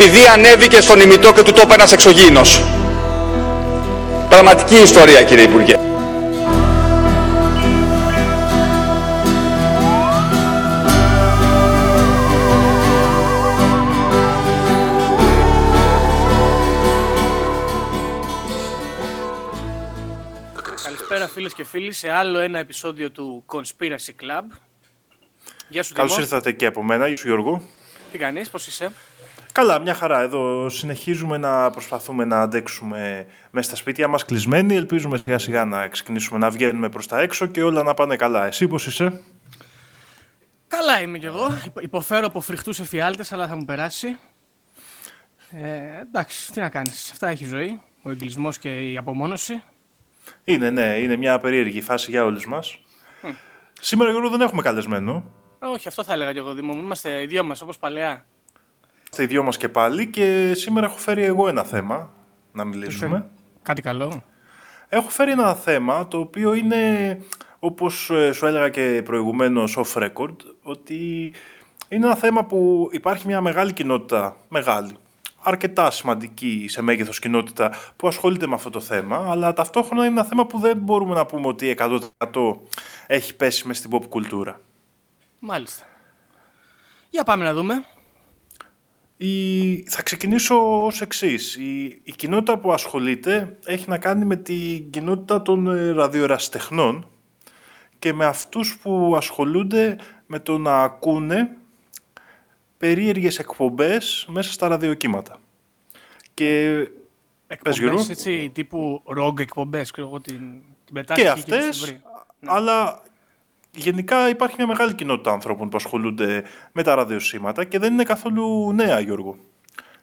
επειδή ανέβηκε στον ημιτό και του τόπου ένας εξωγήινος. Πραγματική ιστορία, κύριε Υπουργέ. Φίλες και φίλοι σε άλλο ένα επεισόδιο του Conspiracy Club. Γεια σου Καλώς Τιμό. ήρθατε και από μένα, Γεια σου Γιώργο. Τι κάνεις, πώς είσαι; Καλά, μια χαρά. Εδώ συνεχίζουμε να προσπαθούμε να αντέξουμε μέσα στα σπίτια μας κλεισμένοι. Ελπίζουμε σιγά σιγά να ξεκινήσουμε να βγαίνουμε προς τα έξω και όλα να πάνε καλά. Εσύ πώς είσαι; Καλά είμαι κι εγώ. Υπο- Υποφέρω από φρικτούς εφιάλτες, αλλά θα μου περάσει. Ε, εντάξει, τι να κάνεις. Αυτά έχει η ζωή. Ο εγκλισμός και η απομόνωση. Είναι, ναι, είναι μια περίεργη φάση για όλους μας. Σήμερα, Γιώργο, δεν έχουμε καλεσμένο. Ε, Όχι, αυτό θα έλεγα κι εγώ, Δήμο μου. Είμαστε οι δυο μας, όπως παλαιά. Είμαστε οι δυο μας και πάλι και σήμερα έχω φέρει εγώ ένα θέμα να μιλήσουμε. Κάτι καλό. Έχω φέρει ένα θέμα το οποίο είναι, όπως ε, σου έλεγα και προηγουμένως off record, ότι είναι ένα θέμα που υπάρχει μια μεγάλη κοινότητα, μεγάλη, αρκετά σημαντική σε μέγεθος κοινότητα που ασχολείται με αυτό το θέμα, αλλά ταυτόχρονα είναι ένα θέμα που δεν μπορούμε να πούμε ότι 100% έχει πέσει μες στην pop κουλτούρα. Μάλιστα. Για πάμε να δούμε. Η... Θα ξεκινήσω ως εξής. Η... η κοινότητα που ασχολείται έχει να κάνει με την κοινότητα των ε, ραδιοραστεχνών και με αυτούς που ασχολούνται με το να ακούνε περίεργες εκπομπές μέσα στα ραδιοκύματα. Και Εκπομπές, Γιώργο. έτσι, τύπου rogue εκπομπές, ξέρω εγώ, την, την πετάχτηκε και εκεί στο αυτές, βρει. αλλά γενικά υπάρχει μια μεγάλη κοινότητα ανθρώπων που ασχολούνται με τα ραδιοσύματα και δεν είναι καθόλου νέα, Γιώργο.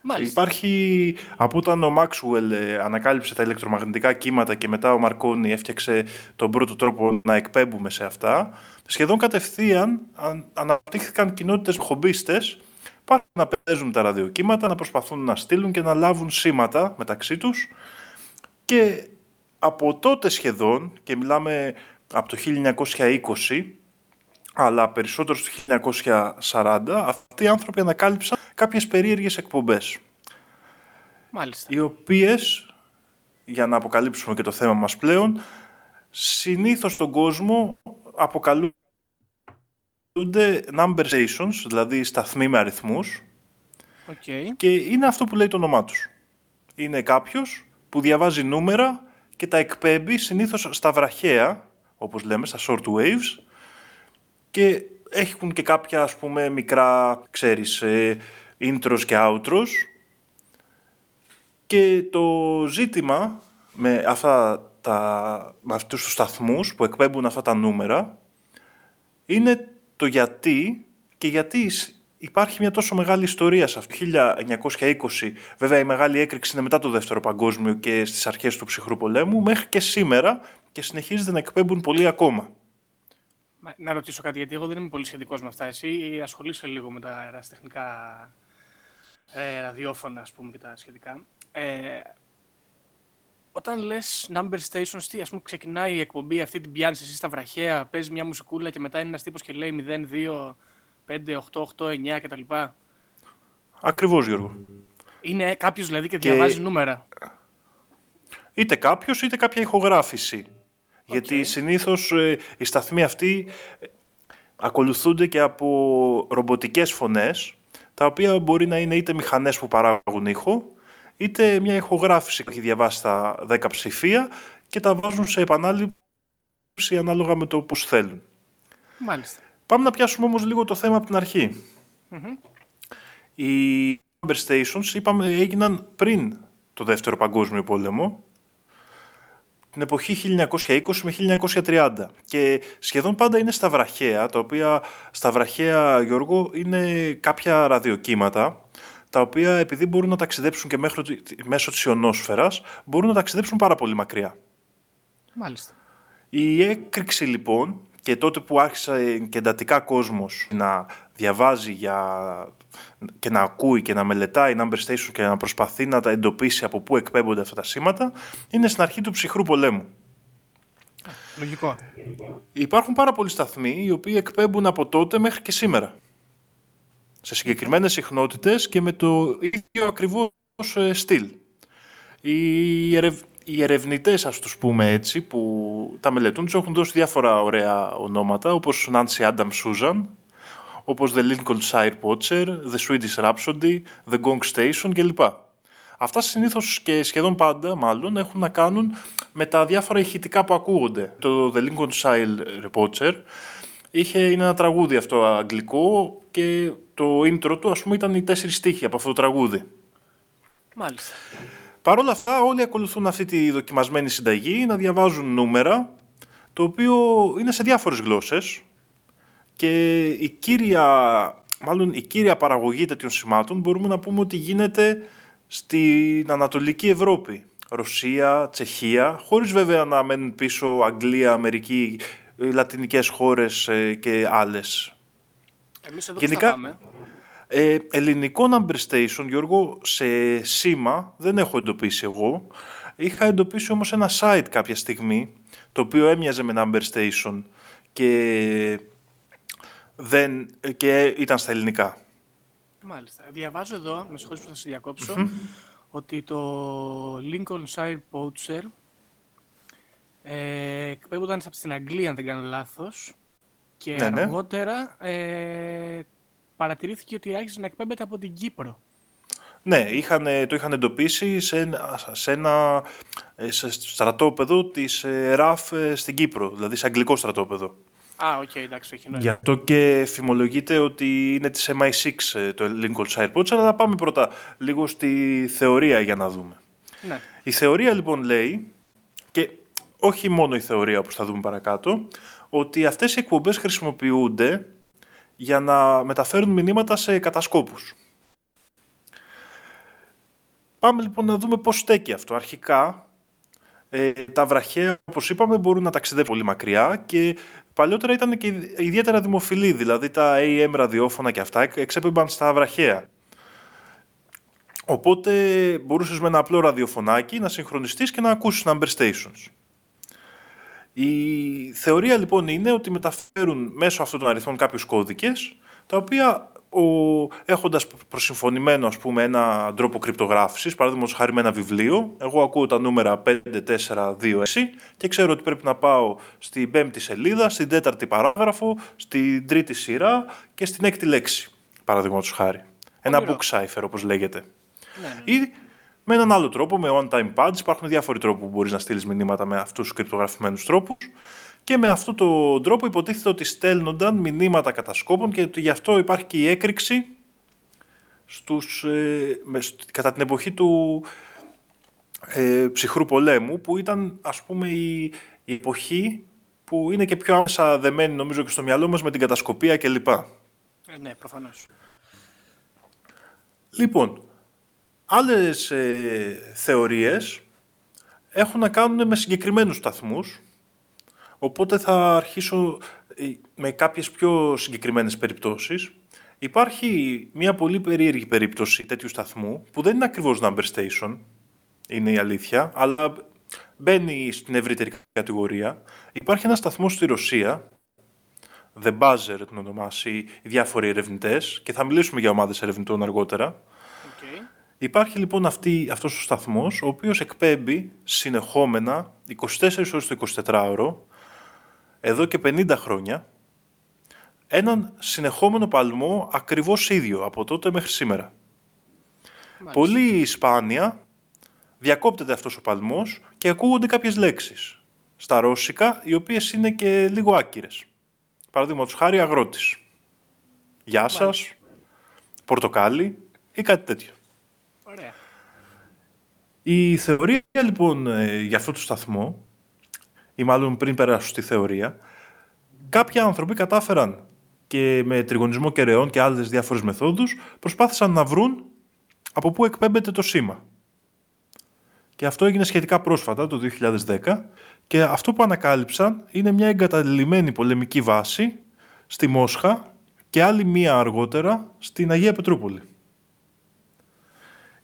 Μάλιστα. Υπάρχει από όταν ο Μάξουελ ε, ανακάλυψε τα ηλεκτρομαγνητικά κύματα και μετά ο Μαρκόνι έφτιαξε τον πρώτο τρόπο να εκπέμπουμε σε αυτά, σχεδόν κατευθείαν αν- αναπτύχθηκαν κοινότητες χομπίστες που να παίζουν τα ραδιοκύματα, να προσπαθούν να στείλουν και να λάβουν σήματα μεταξύ τους και από τότε σχεδόν, και μιλάμε από το 1920, αλλά περισσότερο στο 1940, αυτοί οι άνθρωποι ανακάλυψαν κάποιες περίεργες εκπομπές, Μάλιστα. οι οποίες, για να αποκαλύψουμε και το θέμα μας πλέον, συνήθως στον κόσμο αποκαλούνται number stations, δηλαδή σταθμοί με αριθμούς, Οκ. και είναι αυτό που λέει το όνομά τους. Είναι κάποιος που διαβάζει νούμερα και τα εκπέμπει συνήθως στα βραχέα, όπως λέμε, στα short waves και έχουν και κάποια, ας πούμε, μικρά, ξέρεις, ε, intros και outros και το ζήτημα με, αυτά τα, με αυτούς τους σταθμούς που εκπέμπουν αυτά τα νούμερα είναι το γιατί και γιατί σ- υπάρχει μια τόσο μεγάλη ιστορία σε αυτό. Το 1920, βέβαια η μεγάλη έκρηξη είναι μετά το Δεύτερο Παγκόσμιο και στις αρχές του ψυχρού πολέμου, μέχρι και σήμερα και συνεχίζεται να εκπέμπουν πολύ ακόμα. Μα- Να ρωτήσω κάτι, γιατί εγώ δεν είμαι πολύ σχετικός με αυτά. Εσύ ασχολείσαι λίγο με τα αεραστεχνικά ε, ραδιόφωνα, ας πούμε, και τα σχετικά. Ε, όταν λες number stations, τι, ας πούμε, ξεκινάει η εκπομπή αυτή, την πιάνεις εσύ στα βραχαία, παίζεις μια μουσικούλα και μετά είναι ένας τύπος και λέει 0, 2, 5, 8, 8, 9 κτλ. Ακριβώς Γιώργο. Είναι κάποιος δηλαδή και Και- διαβάζει νούμερα. Είτε κάποιος είτε κάποια ηχογράφηση. Γιατί συνήθως ε, οι σταθμοί αυτοί ε, ακολουθούνται και από ρομποτικές φωνές, τα οποία μπορεί να είναι είτε μηχανές που παράγουν ήχο, είτε μια ηχογράφηση που έχει διαβάσει τα 10 ψηφία και τα βάζουν σε επανάληψη ανάλογα με το πώς θέλουν. Μάλιστα. Πάμε να πιάσουμε όμως λίγο το θέμα από την αρχη Οι number stations, είπαμε, έγιναν πριν το Δεύτερο Παγκόσμιο Πόλεμο, την εποχή 1920 με 1930 και σχεδόν πάντα είναι στα βραχαία, τα οποία στα βραχαία, Γιώργο, είναι κάποια ραδιοκύματα, τα οποία επειδή μπορούν να ταξιδέψουν και μέχρι, μέσω της ιονόσφαιρας, μπορούν να ταξιδέψουν πάρα πολύ μακριά. Μάλιστα. Η έκρηξη λοιπόν και τότε που άρχισε και εντατικά κόσμος να διαβάζει για... και να ακούει και να μελετάει number station και να προσπαθεί να τα εντοπίσει από πού εκπέμπονται αυτά τα σήματα, είναι στην αρχή του ψυχρού πολέμου. Λογικό. Υπάρχουν πάρα πολλοί σταθμοί οι οποίοι εκπέμπουν από τότε μέχρι και σήμερα. Σε συγκεκριμένες συχνότητες και με το ίδιο ακριβώς ε, στυλ. Οι, ερευ... οι ερευνητές, ας τους πούμε έτσι, που τα μελετούν, τους έχουν δώσει διάφορα ωραία ονόματα, όπως Nancy Adam Susan, όπως The Lincolnshire Poacher, The Swedish Rhapsody, The Gong Station κλπ. Αυτά συνήθως και σχεδόν πάντα, μάλλον, έχουν να κάνουν με τα διάφορα ηχητικά που ακούγονται. Το The Lincolnshire Poacher είχε, είναι ένα τραγούδι αυτό αγγλικό και το intro του, ας πούμε, ήταν οι τέσσερις στίχοι από αυτό το τραγούδι. Μάλιστα. Παρ' όλα αυτά, όλοι ακολουθούν αυτή τη δοκιμασμένη συνταγή να διαβάζουν νούμερα, το οποίο είναι σε διάφορες γλώσσες και η κύρια, μάλλον η κύρια παραγωγή τέτοιων σημάτων μπορούμε να πούμε ότι γίνεται στην Ανατολική Ευρώπη. Ρωσία, Τσεχία, χωρίς βέβαια να μένουν πίσω Αγγλία, Αμερική, ε, λατινικές χώρες ε, και άλλες. Εμείς εδώ Γενικά- Γενικά... θα πάμε. Ε, ελληνικό number station, Γιώργο, σε σήμα δεν έχω εντοπίσει εγώ. Είχα εντοπίσει όμως ένα site κάποια στιγμή, το οποίο έμοιαζε με number station και, δεν, και ήταν στα ελληνικά. Μάλιστα. Διαβάζω εδώ, με συγχωρείς που θα σε διακόψω, ότι το Lincolnshire Poacher ε, εκπέμπονταν από την Αγγλία, αν δεν κάνω λάθος, και Ναι, ναι. αργότερα ε, παρατηρήθηκε ότι άρχισε να εκπέμπεται από την Κύπρο. Ναι, είχαν, το είχαν εντοπίσει σε ένα, σε ένα ε, σε στρατόπεδο της ε, RAF ε, στην Κύπρο, δηλαδή σε αγγλικό στρατόπεδο. Α, οκ, εντάξει, έχει νόημα. Γι' αυτό και φημολογείται ότι είναι της MI6 ε, το Lincolnshire Poacher, αλλά πάμε πρώτα λίγο στη θεωρία για να δούμε. Ναι. Η θεωρία λοιπόν λέει, και όχι μόνο η θεωρία όπως θα δούμε παρακάτω, ότι αυτές οι εκπομπές χρησιμοποιούνται για να μεταφέρουν μηνύματα σε κατασκόπους. Πάμε λοιπόν να δούμε πώς στέκει αυτό. Αρχικά, ε, τα βραχαία, όπως είπαμε, μπορούν να ταξιδεύουν πολύ μακριά και παλιότερα ήταν και ιδιαίτερα δημοφιλή, δηλαδή τα AM ραδιόφωνα και αυτά εξέπεμπαν στα βραχαία. Οπότε μπορούσες με ένα απλό ραδιοφωνάκι να συγχρονιστείς και να ακούσεις number stations. Η θεωρία λοιπόν είναι ότι μεταφέρουν μέσω αυτών των αριθμών κάποιους κώδικες, τα οποία ο, έχοντας προσυμφωνημένο ας πούμε έναν τρόπο κρυπτογράφησης, παράδειγμα χάρη με ένα βιβλίο, εγώ ακούω τα νούμερα 5, 4, 2, 6 και ξέρω ότι πρέπει να πάω στην πέμπτη σελίδα, στην τέταρτη παράγραφο, στην τρίτη σειρά και στην έκτη λέξη, παραδείγματος χάρη. Ένα Ωραία. book cipher όπως λέγεται. Ναι, ναι. Ή με έναν άλλο τρόπο, με one-time pads. Υπάρχουν διάφοροι τρόποι που μπορείς να στείλεις μηνύματα με αυτούς τους κρυπτογραφημένους τρόπους. Και με αυτόν τον τρόπο υποτίθεται ότι στέλνονταν μηνύματα κατασκόπων και ότι γι' αυτό υπάρχει και η έκρηξη στους, ε, με- σ- κατά την εποχή του ε, ψυχρού πολέμου, που ήταν ας πούμε η, η εποχή που είναι και πιο άμεσα δεμένη νομίζω και στο μυαλό μας με την κατασκοπία κλπ. Ε, ναι, προφανώς. Λοιπόν, άλλες ε, θεωρίες έχουν να κάνουν με συγκεκριμένους σταθμούς, οπότε θα αρχίσω ε, με κάποιες πιο συγκεκριμένες περιπτώσεις. Υπάρχει μια πολύ περίεργη περίπτωση τέτοιου σταθμού, που δεν είναι ακριβώς number station, είναι η αλήθεια, αλλά μπαίνει στην ευρύτερη κατηγορία. Υπάρχει ένας σταθμός στη Ρωσία, The Buzzer την ονομάσει οι διάφοροι ερευνητές, και θα μιλήσουμε για ομάδες ερευνητών αργότερα. Οκ. Υπάρχει λοιπόν αυτή, αυτός ο σταθμός, ο οποίος εκπέμπει συνεχόμενα 24 ώρες το 24ωρο, εδώ και 50 χρόνια, έναν συνεχόμενο παλμό ακριβώς ίδιο, από τότε μέχρι σήμερα. Μάλιστα. Πολύ σπάνια διακόπτεται αυτός ο παλμός και ακούγονται κάποιες λέξεις στα ρώσικα, οι οποίες είναι και λίγο άκυρες. Παραδείγματος χάρη αγρότης. Γεια σας, πορτοκάλι ή κάτι τέτοιο. Ωραία. Η θεωρία λοιπόν ε, για αυτό το σταθμό, ή μάλλον πριν περάσω στη θεωρία, κάποιοι άνθρωποι κατάφεραν και με τριγωνισμό κεραιών και άλλες διάφορες μεθόδους προσπάθησαν να βρουν από πού εκπέμπεται το σήμα. Και αυτό έγινε σχετικά πρόσφατα, το 2010. Και αυτό που ανακάλυψαν είναι μια εγκαταλειμμένη πολεμική βάση στη Μόσχα και άλλη μία αργότερα στην Αγία Πετρούπολη.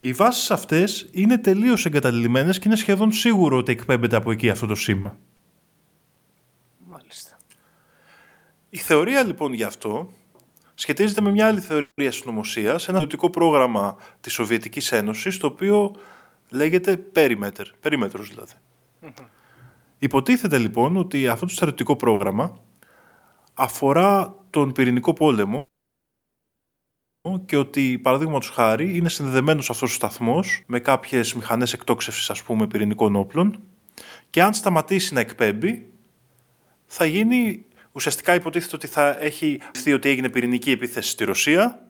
Οι βάσεις αυτές είναι τελείως εγκαταλειμμένες και είναι σχεδόν σίγουρο ότι εκπέμπεται από εκεί αυτό το σήμα. Μάλιστα. Η θεωρία λοιπόν γι' αυτό σχετίζεται με μια άλλη θεωρία συνωμοσία, ένα δοτικό πρόγραμμα της Σοβιετικής Ένωσης, το οποίο λέγεται Perimeter, περίμετρος δηλαδή. Υποτίθεται λοιπόν ότι αυτό το στρατιωτικό πρόγραμμα αφορά τον πυρηνικό πόλεμο και ότι, παραδείγματος χάρη, είναι συνδεδεμένος αυτός ο σταθμός με κάποιες μηχανές εκτόξευσης, ας πούμε, πυρηνικών όπλων. Και αν σταματήσει να εκπέμπει, θα γίνει. Ουσιαστικά υποτίθεται ότι θα έχει δει ότι έγινε πυρηνική επίθεση στη Ρωσία.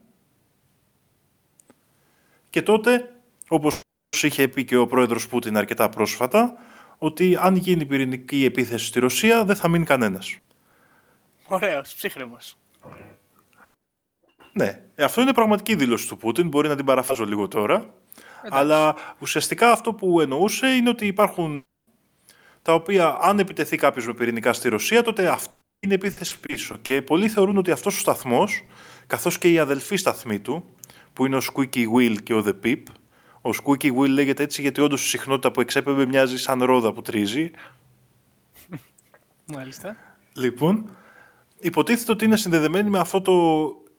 Και τότε, όπως είχε πει και ο πρόεδρος Πούτιν αρκετά πρόσφατα, ότι αν γίνει πυρηνική επίθεση στη Ρωσία δεν θα μείνει κανένας. Ωραίος, ψύχρεμος. Ναι, ε, αυτό είναι πραγματική δήλωση του Πούτιν, μπορεί να την παραφράζω λίγο τώρα. Αλλά ουσιαστικά αυτό που εννοούσε είναι ότι υπάρχουν τα οποία αν επιτεθεί κάποιος με πυρηνικά στη Ρωσία, τότε αυτή είναι επίθεση πίσω. Και πολλοί θεωρούν ότι αυτός ο σταθμός, καθώς και οι αδελφοί σταθμοί του, που είναι ο Squeaky Wheel και ο The Peep, ο Squeaky Wheel λέγεται έτσι γιατί όντως η συχνότητα που εξέπεμπε μοιάζει σαν ρόδα που τρίζει. Μάλιστα. Λοιπόν, υποτίθεται ότι είναι συνδεδεμένη με αυτό το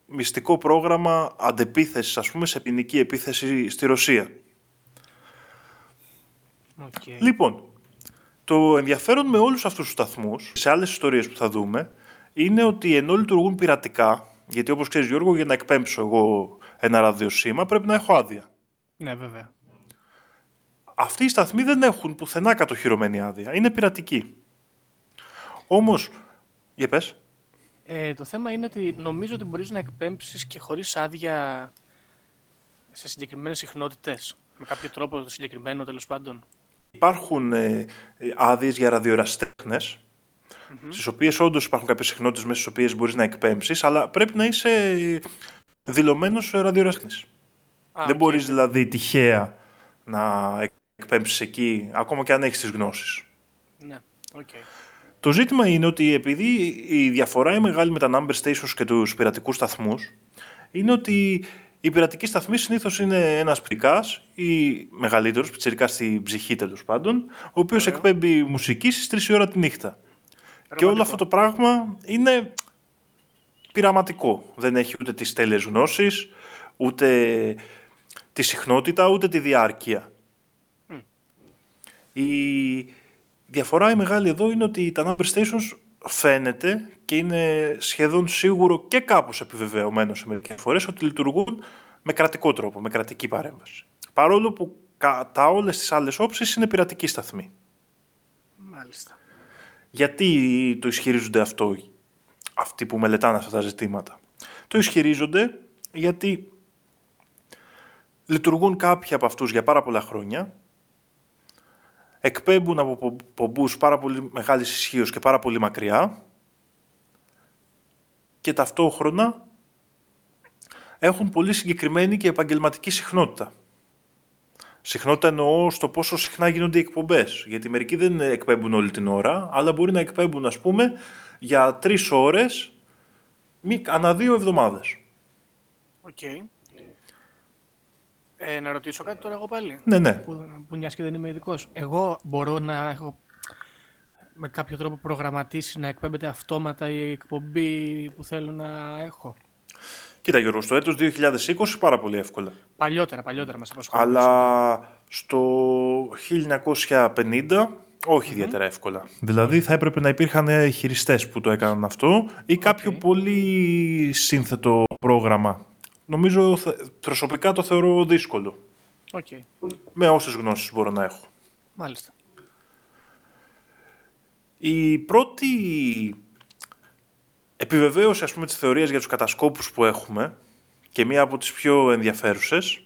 μυστικό πρόγραμμα αντεπίθεσης, ας πούμε, σε ποινική επίθεση στη Ρωσία. Okay. Λοιπόν, το ενδιαφέρον με όλους αυτούς τους σταθμούς, σε άλλες ιστορίες που θα δούμε, είναι ότι ενώ λειτουργούν πειρατικά, γιατί όπως ξέρεις Γιώργο, για να εκπέμψω εγώ ένα ραδιοσύμα πρέπει να έχω άδεια. Ναι, βέβαια. Αυτοί οι σταθμοί δεν έχουν πουθενά κατοχυρωμένη άδεια. Είναι πειρατικοί. Όμως, για πες. Ε, το θέμα είναι ότι νομίζω ότι μπορείς να εκπέμψεις και χωρίς άδεια σε συγκεκριμένες συχνότητες. Με κάποιο τρόπο το συγκεκριμένο τέλος πάντων. Υπάρχουν ε, άδειες για ραδιοραστέχνες, mm-hmm. στις οποίες όντως υπάρχουν κάποιες συχνότητες μέσα στις οποίες μπορείς να εκπέμψεις, αλλά πρέπει να είσαι δηλωμένος ραδιοραστέχνη. Δεν okay. μπορείς δηλαδή τυχαία να εκπέμψεις εκεί, ακόμα και αν έχεις τις γνώσεις. Ναι, okay. Το ζήτημα είναι ότι επειδή η διαφορά είναι μεγάλη με τα number stations και τους πειρατικούς σταθμούς, είναι ότι η πειρατική σταθμή συνήθως είναι ένας πτυρικά ή μεγαλύτερος, πιτσερικά στην ψυχή τέλος πάντων, ο οποίος εκπέμπει μουσική στις 3 ώρα τη νύχτα. Και όλο αυτό το πράγμα είναι πειραματικό. Δεν έχει ούτε τις τέλειες γνώσεις, ούτε τη συχνότητα, ούτε τη διάρκεια. Η διαφορά η μεγάλη εδώ είναι ότι τα number stations φαίνεται και είναι σχεδόν σίγουρο και κάπως επιβεβαιωμένο σε μερικές φορές ότι λειτουργούν με κρατικό τρόπο, με κρατική παρέμβαση. Παρόλο που κατά όλες τις άλλες όψεις είναι πειρατική σταθμή. Μάλιστα. Γιατί το ισχυρίζονται αυτό αυτοί που μελετάνε αυτά τα ζητήματα; Το ισχυρίζονται γιατί λειτουργούν κάποιοι από αυτούς για πάρα πολλά χρόνια εκπέμπουν από πομπούς πάρα πολύ μεγάλης ισχύως και πάρα πολύ μακριά και ταυτόχρονα έχουν πολύ συγκεκριμένη και επαγγελματική συχνότητα. Συχνότητα εννοώ στο πόσο συχνά γίνονται οι εκπομπές. Γιατί μερικοί δεν εκπέμπουν όλη την ώρα, αλλά μπορεί να εκπέμπουν, ας πούμε, για τρεις ώρες ανά δύο εβδομάδες. Οκ. Ε, να ρωτήσω κάτι τώρα εγώ πάλι. Ναι, ναι. Που, που και δεν είμαι ειδικός. Εγώ μπορώ να έχω με κάποιο τρόπο προγραμματίσει να εκπέμπεται αυτόματα η εκπομπή που θέλω να έχω; Κοίτα Γιώργο, στο έτος 2020 πάρα πολύ εύκολα. Παλιότερα, παλιότερα μας απασχολεί. Αλλά στο 1950 όχι ιδιαίτερα εύκολα. Δηλαδή θα έπρεπε να υπήρχαν χειριστές που το έκαναν αυτό ή κάποιο πολύ σύνθετο πρόγραμμα νομίζω προσωπικά το θεωρώ δύσκολο. Okay. Με όσες γνώσεις μπορώ να έχω. Μάλιστα. Η πρώτη επιβεβαίωση ας πούμε της θεωρίας για τους κατασκόπους που έχουμε και μία από τις πιο ενδιαφέρουσες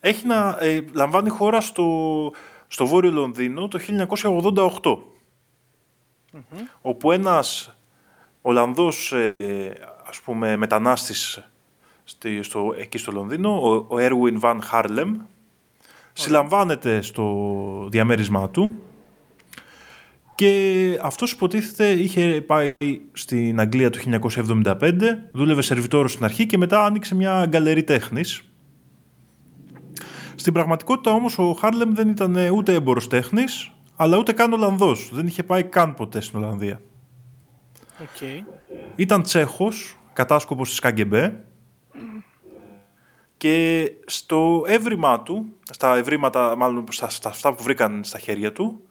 έχει να ε, λαμβάνει χώρα στο, στο Βόρειο Λονδίνο το 1988 όπου ένας Ολλανδός ε, ας πούμε μετανάστης στο, εκεί στο Λονδίνο, ο, ο Erwin Van Harlem, συλλαμβάνεται στο διαμέρισμά του και αυτός υποτίθεται είχε πάει στην Αγγλία το 1975, δούλευε σερβιτόρος στην αρχή και μετά άνοιξε μια γκαλερί τέχνης. Στην πραγματικότητα όμως ο Χάρλεμ δεν ήταν ούτε έμπορος τέχνης, αλλά ούτε καν Ολλανδός. Δεν είχε πάει καν ποτέ στην Ολλανδία. Okay. Ήταν Τσέχος, κατάσκοπος της ΚΑΓΚΕΜΠΕ και στο εύρημά του, στα ευρήματα, μάλλον στα, στα αυτά που βρήκαν στα χέρια του,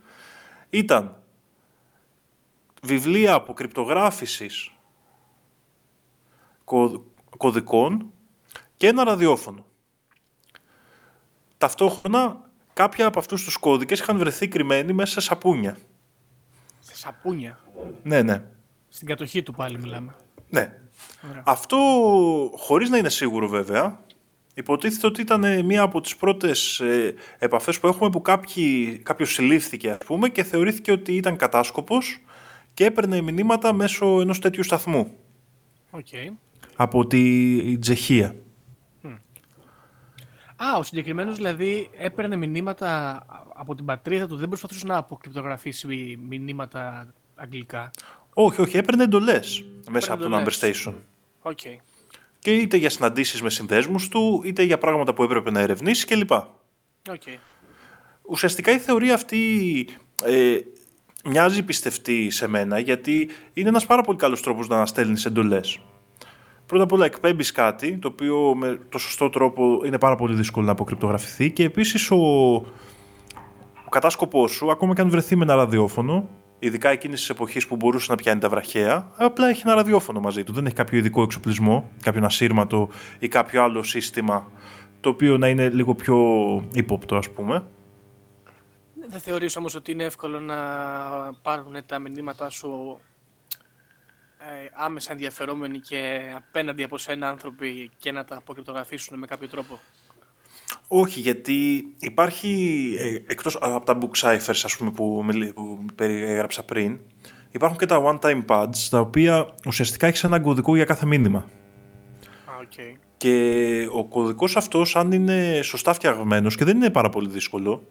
ήταν βιβλία αποκρυπτογράφησης κωδικών και ένα ραδιόφωνο. Ταυτόχρονα κάποια από αυτούς τους κώδικες είχαν βρεθεί κρυμμένοι μέσα σε σαπούνια. Σε σαπούνια. Ναι, ναι. Στην κατοχή του πάλι μιλάμε. Ναι. Αυτό, χωρίς να είναι σίγουρο βέβαια, υποτίθεται ότι ήταν μία από τις πρώτες ε, επαφές που έχουμε που κάποιοι, κάποιος συλλήφθηκε ας πούμε και θεωρήθηκε ότι ήταν κατάσκοπος και έπαιρνε μηνύματα μέσω ενός τέτοιου σταθμού. Okay. Από τη Τσεχία. Α, ο συγκεκριμένος δηλαδή έπαιρνε μηνύματα από την πατρίδα του, δεν προσπαθούσε να αποκρυπτογραφήσει μηνύματα αγγλικά. Όχι, όχι, έπαιρνε εντολές μέσα από το Number Station. Okay. Και είτε για συναντήσεις με συνδέσμους του, είτε για πράγματα που έπρεπε να ερευνήσει κλπ. Okay. Ουσιαστικά η θεωρία αυτή ε, μοιάζει πιστευτή σε μένα, γιατί είναι ένας πάρα πολύ καλός τρόπος να στέλνεις εντολές. Πρώτα απ' όλα εκπέμπεις κάτι, το οποίο με το σωστό τρόπο είναι πάρα πολύ δύσκολο να αποκρυπτογραφηθεί και επίσης ο, ο κατάσκοπός σου, ακόμα και αν βρεθεί με ένα ραδιόφωνο, ειδικά εκείνης της εποχής που μπορούσε να πιάνει τα βραχαία, απλά έχει ένα ραδιόφωνο μαζί του. Δεν έχει κάποιο ειδικό εξοπλισμό, κάποιο ασύρματο ή κάποιο άλλο σύστημα το οποίο να είναι λίγο πιο ύποπτο, ας πούμε. Δεν θεωρείς όμως ότι είναι εύκολο να πάρουν τα μηνύματά σου ε, άμεσα ενδιαφερόμενοι και απέναντι από σένα άνθρωποι και να τα αποκρυπτογραφήσουν με κάποιο τρόπο; Όχι, γιατί υπάρχει, ε, εκτός από τα book ciphers ας πούμε, που, που περιέγραψα πριν, υπάρχουν και τα one-time pads, τα οποία ουσιαστικά έχεις ένα κωδικό για κάθε μήνυμα. Okay. Και ο κωδικός αυτός, αν είναι σωστά φτιαγμένος και δεν είναι πάρα πολύ δύσκολο,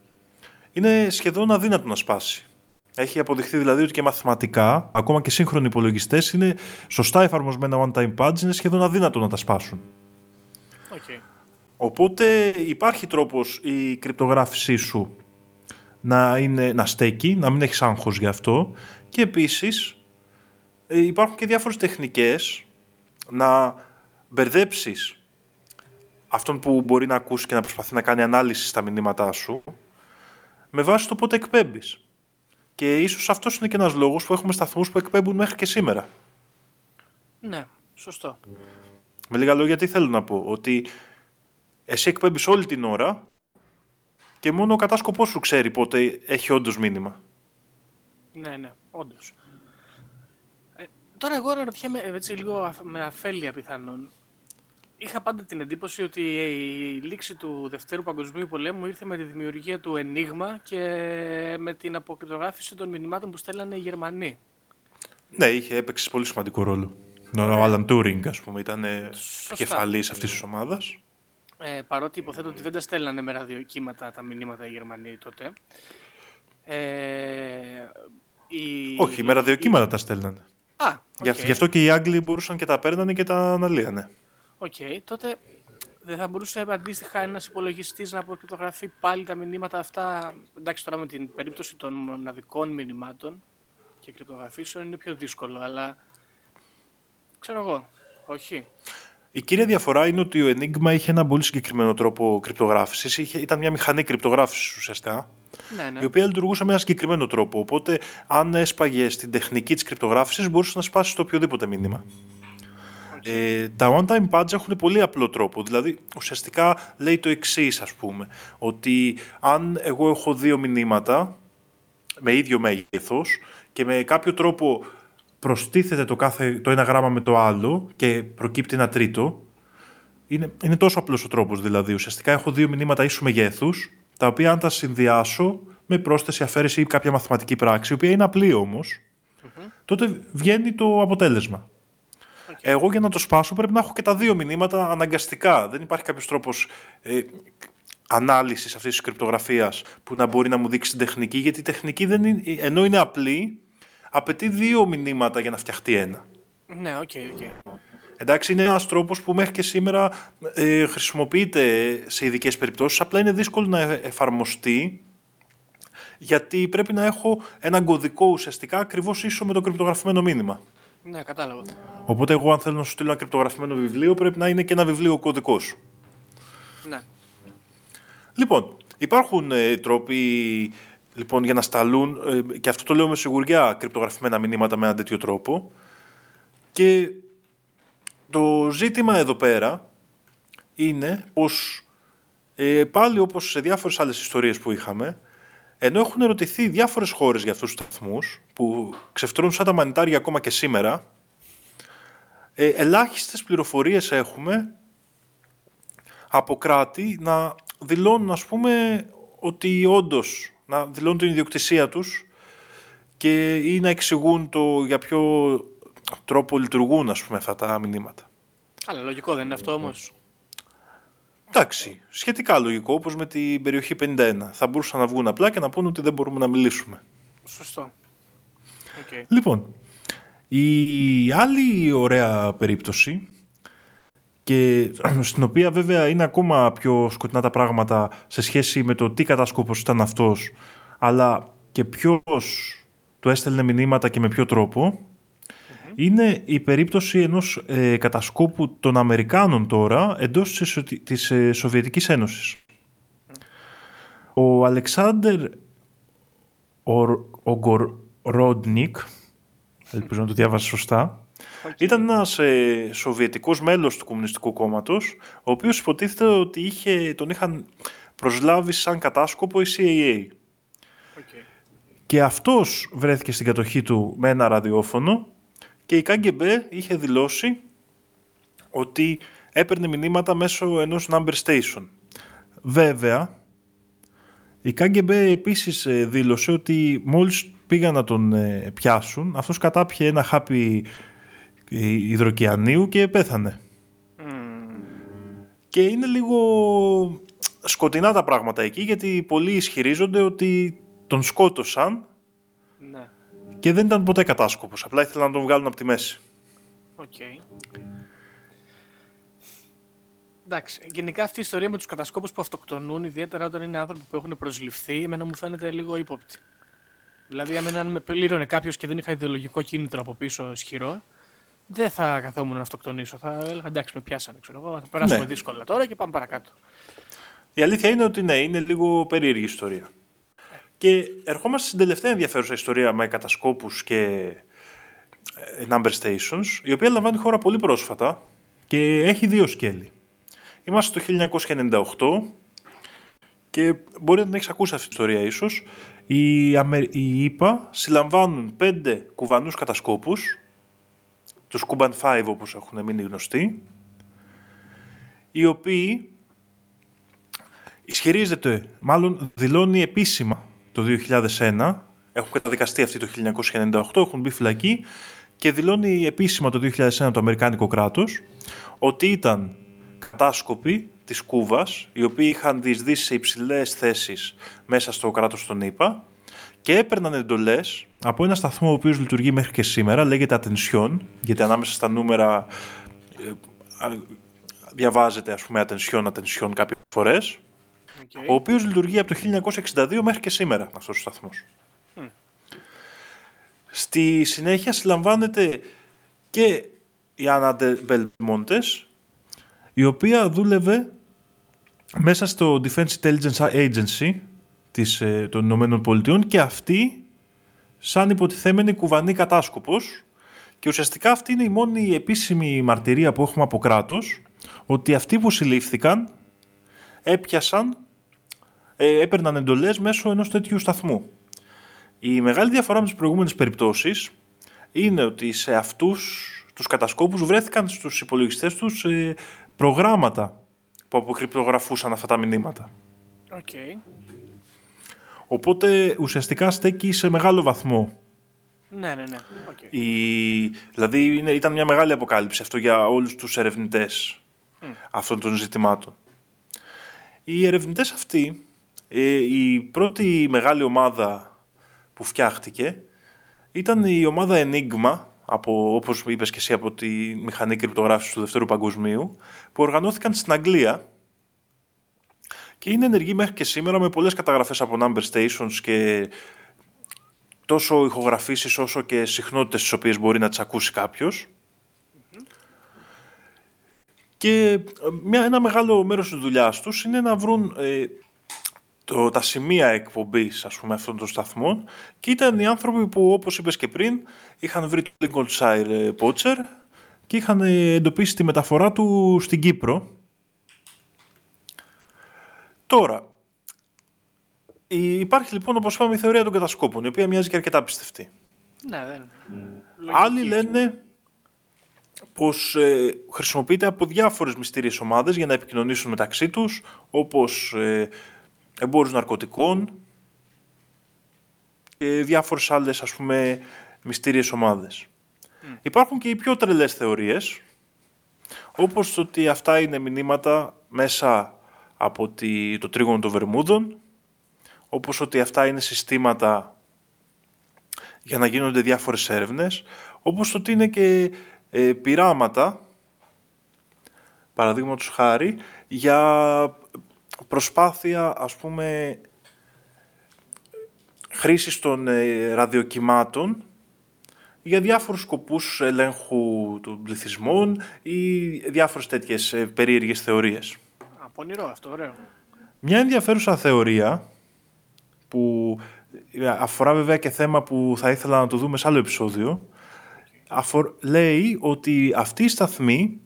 είναι σχεδόν αδύνατο να σπάσει. Έχει αποδειχθεί δηλαδή ότι και μαθηματικά, ακόμα και σύγχρονοι υπολογιστές, είναι σωστά εφαρμοσμένα one-time pads, είναι σχεδόν αδύνατο να τα σπάσουν. Okay. Οπότε υπάρχει τρόπος η κρυπτογράφησή σου να, είναι, να στέκει, να μην έχεις άγχος γι' αυτό και επίσης ε, υπάρχουν και διάφορες τεχνικές να μπερδέψεις αυτόν που μπορεί να ακούσει και να προσπαθεί να κάνει ανάλυση στα μηνύματά σου με βάση το πότε εκπέμπεις. Και ίσως αυτός είναι και ένας λόγος που έχουμε σταθμούς που εκπέμπουν μέχρι και σήμερα. Ναι, σωστό. Με λίγα λόγια τι θέλω να πω, ότι εσύ εκπέμπεις όλη την ώρα και μόνο ο κατάσκοπός σου ξέρει πότε έχει όντως μήνυμα. Ναι, ναι, όντως. Ε, τώρα εγώ ρωτιέμαι έτσι λίγο με αφέλεια πιθανόν είχα πάντα την εντύπωση ότι η λήξη του Δευτέρου Παγκοσμίου Πολέμου ήρθε με τη δημιουργία του Ενίγμα και με την αποκρυπτογράφηση των μηνυμάτων που στέλνανε οι Γερμανοί. Ναι, είχε έπαιξε πολύ σημαντικό ρόλο. Ο Άλαν Τούρινγκ, ας πούμε, ήταν κεφαλής αυτής της ομάδας. Ε, παρότι υποθέτω ότι δεν τα στέλνανε με ραδιοκύματα τα μηνύματα οι Γερμανοί τότε. Ε, η... Όχι, με ραδιοκύματα τα στέλνανε. Α, okay. Γι' αυτό και οι Άγγλοι μπορούσαν και τα παίρνανε και τα αναλύανε. Okay, okay, τότε δεν θα μπορούσε αντίστοιχα ένας υπολογιστής να αποκρυπτογραφεί πάλι τα μηνύματα αυτά. Εντάξει, τώρα με την περίπτωση των μοναδικών μηνυμάτων και κρυπτογραφήσεων είναι πιο δύσκολο, αλλά ξέρω εγώ, όχι. Η κύρια διαφορά είναι ότι ο Enigma είχε ένα πολύ συγκεκριμένο τρόπο κρυπτογράφησης. Ήταν μια μηχανή κρυπτογράφησης ουσιαστικά, ναι, ναι. η οποία λειτουργούσε με ένα συγκεκριμένο τρόπο. Οπότε, αν έσπαγε στην τεχνική της κρυπτογράφησης, μπορούσε να σπάσει το οποιοδήποτε μήνυμα. Ε, τα one-time pads έχουν πολύ απλό τρόπο. Δηλαδή, ουσιαστικά λέει το εξής, ας πούμε, ότι αν εγώ έχω δύο μηνύματα με ίδιο μέγεθος και με κάποιο τρόπο προστίθεται το, κάθε, το ένα γράμμα με το άλλο και προκύπτει ένα τρίτο, είναι, είναι τόσο απλός ο τρόπος δηλαδή. Ουσιαστικά έχω δύο μηνύματα ίσου μεγέθους, τα οποία αν τα συνδυάσω με πρόσθεση, αφαίρεση ή κάποια μαθηματική πράξη, η οποία είναι απλή τότε βγαίνει το αποτέλεσμα. Εγώ για να το σπάσω πρέπει να έχω και τα δύο μηνύματα αναγκαστικά. Δεν υπάρχει κάποιος τρόπος. Ε, ανάλυσης αυτής της κρυπτογραφίας που να μπορεί να μου δείξει την τεχνική, γιατί η τεχνική δεν είναι, ενώ είναι απλή, απαιτεί δύο μηνύματα για να φτιαχτεί ένα. Ναι, okay, okay. Εντάξει, είναι ένας τρόπος που μέχρι και σήμερα ε, χρησιμοποιείται σε ειδικές περιπτώσεις, απλά είναι δύσκολο να ε- εφαρμοστεί γιατί πρέπει να έχω έναν κωδικό ουσιαστικά ακριβώς ίσο με το κρυπτογραφημένο μήνυμα. Ναι, κατάλαβα. Οπότε εγώ αν θέλω να σου στείλω ένα κρυπτογραφημένο βιβλίο πρέπει να είναι και ένα βιβλίο κωδικός. Ναι. Λοιπόν, υπάρχουν ε, τρόποι λοιπόν, για να σταλούν, ε, και αυτό το λέω με σιγουριά, κρυπτογραφημένα μηνύματα με έναν τέτοιο τρόπο. Και το ζήτημα εδώ πέρα είναι πως ε, πάλι όπως σε διάφορες άλλες ιστορίες που είχαμε, ενώ έχουν ερωτηθεί διάφορες χώρες για αυτούς τους σταθμούς, που ξεφτρώνουν σαν τα μανιτάρια ακόμα και σήμερα, ε, ελάχιστες πληροφορίες έχουμε από κράτη να δηλώνουν, ας πούμε, ότι όντως να δηλώνουν την ιδιοκτησία τους και ή να εξηγούν το για ποιο τρόπο λειτουργούν, ας πούμε, αυτά τα μηνύματα. Αλλά λογικό δεν είναι αυτό όμως. Εντάξει, σχετικά λογικό, όπως με την περιοχή 51. Θα μπορούσαν να βγουν απλά και να πούνε ότι δεν μπορούμε να μιλήσουμε. Σωστό. Οκ. Λοιπόν, η άλλη ωραία περίπτωση και στην οποία βέβαια είναι ακόμα πιο σκοτεινά τα πράγματα σε σχέση με το τι κατάσκοπος ήταν αυτός αλλά και ποιος του έστελνε μηνύματα και με ποιο τρόπο είναι η περίπτωση ενός ε, κατασκόπου των Αμερικάνων τώρα εντός της, Σο- της ε, Σοβιετικής Ένωσης. Ο Αλεξάνδερ Ογκορόντνικ, ελπίζω να το διάβασα σωστά, ήταν ένας ε, σοβιετικός μέλος του Κομμουνιστικού Κόμματος, ο οποίος υποτίθεται ότι είχε, τον είχαν προσλάβει σαν κατάσκοπο η CIA. Okay. Και αυτός βρέθηκε στην κατοχή του με ένα ραδιόφωνο και η KGB είχε δηλώσει ότι έπαιρνε μηνύματα μέσω ενός number station. Βέβαια, η KGB επίσης ε, δήλωσε ότι μόλις πήγαν να τον ε, πιάσουν, αυτός κατάπιε ένα χάπι ε, υδροκιανίου και πέθανε. Και είναι λίγο σκοτεινά τα πράγματα εκεί, γιατί πολλοί ισχυρίζονται ότι τον σκότωσαν Ναι. και δεν ήταν ποτέ κατάσκοπος. Απλά ήθελαν να τον βγάλουν από τη μέση. Οκ. Εντάξει, γενικά αυτή η ιστορία με τους κατασκόπους που αυτοκτονούν, ιδιαίτερα όταν είναι άνθρωποι που έχουν προσληφθεί, εμένα μου φαίνεται λίγο ύποπτη. Δηλαδή, αν αν με πλήρωνε κάποιος και δεν είχα ιδεολογικό κίνητρο από πίσω ισχυρό, δεν θα καθόμουν να αυτοκτονήσω. Θα έλεγα εντάξει, με πιάσανε, ξέρω εγώ. Θα περάσουμε Ναι. δύσκολα τώρα και πάμε παρακάτω. Η αλήθεια είναι ότι ναι, είναι λίγο περίεργη ιστορία. Και ερχόμαστε στην τελευταία ενδιαφέρουσα ιστορία με κατασκόπους και ε, number stations, η οποία λαμβάνει χώρα πολύ πρόσφατα και έχει δύο σκέλη. Είμαστε το 1998 και μπορεί να την έχεις ακούσει αυτή την ιστορία ίσως. Οι, Αμε... οι ΙΠΑ συλλαμβάνουν πέντε κουβανούς κατασκόπους, τους Kuban 5 όπως έχουν μείνει γνωστοί, οι οποίοι ισχυρίζεται, μάλλον δηλώνει επίσημα το 2001, έχουν καταδικαστεί αυτοί το 1998, έχουν μπει φυλακή και δηλώνει επίσημα το 2001 το Αμερικάνικο κράτος ότι ήταν κατάσκοποι της Κούβας, οι οποίοι είχαν διεισδύσει σε υψηλές θέσεις μέσα στο κράτος των ΗΠΑ και έπαιρναν εντολές από ένα σταθμό ο οποίος λειτουργεί μέχρι και σήμερα, λέγεται Attention, γιατί ανάμεσα στα νούμερα ε, α, διαβάζεται ας πούμε Attention, Attention κάποιες φορές, Οκ. ο οποίος λειτουργεί από το 1962 μέχρι και σήμερα αυτός ο σταθμός. Στη συνέχεια συλλαμβάνεται και η Άνα Μπελέν Μόντες, η οποία δούλευε μέσα στο Defense Intelligence Agency της, ε, των Ηνωμένων Πολιτειών και αυτή σαν υποτιθέμενη κουβανή κατάσκοπος και ουσιαστικά αυτή είναι η μόνη επίσημη μαρτυρία που έχουμε από κράτος ότι αυτοί που συλλήφθηκαν έπιασαν, ε, έπαιρναν εντολές μέσω ενός τέτοιου σταθμού. Η μεγάλη διαφορά με τις προηγούμενες περιπτώσεις είναι ότι σε αυτούς τους κατασκόπους βρέθηκαν στους υπολογιστές τους ε, προγράμματα που αποκρυπτογραφούσαν αυτά τα μηνύματα. Οκ. Οπότε ουσιαστικά στέκει σε μεγάλο βαθμό. Ναι, ναι, ναι. Οκ. Η... Δηλαδή είναι, ήταν μια μεγάλη αποκάλυψη αυτό για όλους τους ερευνητές αυτών των ζητημάτων. Οι ερευνητές αυτοί, ε, η πρώτη μεγάλη ομάδα που φτιάχτηκε ήταν η ομάδα Enigma, από, όπως είπες και εσύ από τη μηχανή κρυπτογράφησης του Δευτέρου Παγκοσμίου, που οργανώθηκαν στην Αγγλία και είναι ενεργή μέχρι και σήμερα με πολλές καταγραφές από number stations και τόσο ηχογραφήσεις όσο και συχνότητες τις οποίες μπορεί να τις ακούσει κάποιος. Και ε, μια, ένα μεγάλο μέρος της δουλειάς τους είναι να βρουν ε, το, τα σημεία εκπομπής ας πούμε, αυτών των σταθμών και ήταν οι άνθρωποι που όπως είπες και πριν είχαν βρει το Lincolnshire Poacher και είχαν εντοπίσει τη μεταφορά του στην Κύπρο. Τώρα, υπάρχει λοιπόν όπως είπαμε η θεωρία των κατασκόπων η οποία μοιάζει και αρκετά πιστευτή. Ναι, δεν Άλλοι λένε πως ε, χρησιμοποιείται από διάφορες μυστήριες ομάδες για να επικοινωνήσουν μεταξύ τους, όπως ε, εμπόρους ναρκωτικών και διάφορες άλλες ας πούμε μυστήριες ομάδες. Υπάρχουν και οι πιο τρελές θεωρίες, όπως το ότι αυτά είναι μηνύματα μέσα από το τρίγωνο των Βερμούδων, όπως ότι αυτά είναι συστήματα για να γίνονται διάφορες έρευνες, όπως το ότι είναι και ε, πειράματα, παραδείγματος χάρη, για προσπάθεια, ας πούμε, χρήσης των ε, ραδιοκυμάτων για διάφορους σκοπούς ελέγχου των πληθυσμών ή διάφορες τέτοιες ε, περίεργες θεωρίες. Απονηρό αυτό, ωραίο. Μια ενδιαφέρουσα θεωρία που ε, αφορά βέβαια και θέμα που θα ήθελα να το δούμε σε άλλο επεισόδιο λέει ότι αυτή η σταθμή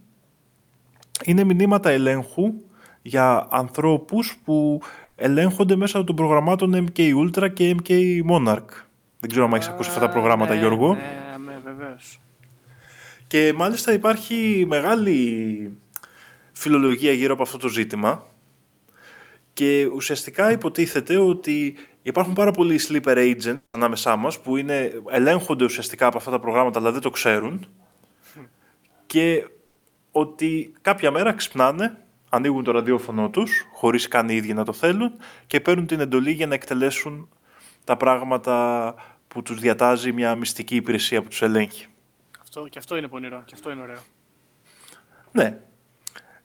είναι μηνύματα ελέγχου για ανθρώπους που ελέγχονται μέσα των προγραμμάτων MK Ultra και MK Monarch. Δεν ξέρω αν έχεις ακούσει αυτά τα προγράμματα, ναι, Γιώργο. Ναι, ναι, βεβαίως. Και μάλιστα υπάρχει μεγάλη φιλολογία γύρω από αυτό το ζήτημα και ουσιαστικά υποτίθεται ότι υπάρχουν πάρα πολλοί sleeper agents ανάμεσά μας που είναι, ελέγχονται ουσιαστικά από αυτά τα προγράμματα αλλά δεν το ξέρουν και ότι κάποια μέρα ξυπνάνε, ανοίγουν το ραδιόφωνο τους χωρίς καν οι ίδιοι να το θέλουν και παίρνουν την εντολή για να εκτελέσουν τα πράγματα που τους διατάζει μια μυστική υπηρεσία που τους ελέγχει. Αυτό, και αυτό είναι πονηρό και αυτό είναι ωραίο. Ναι.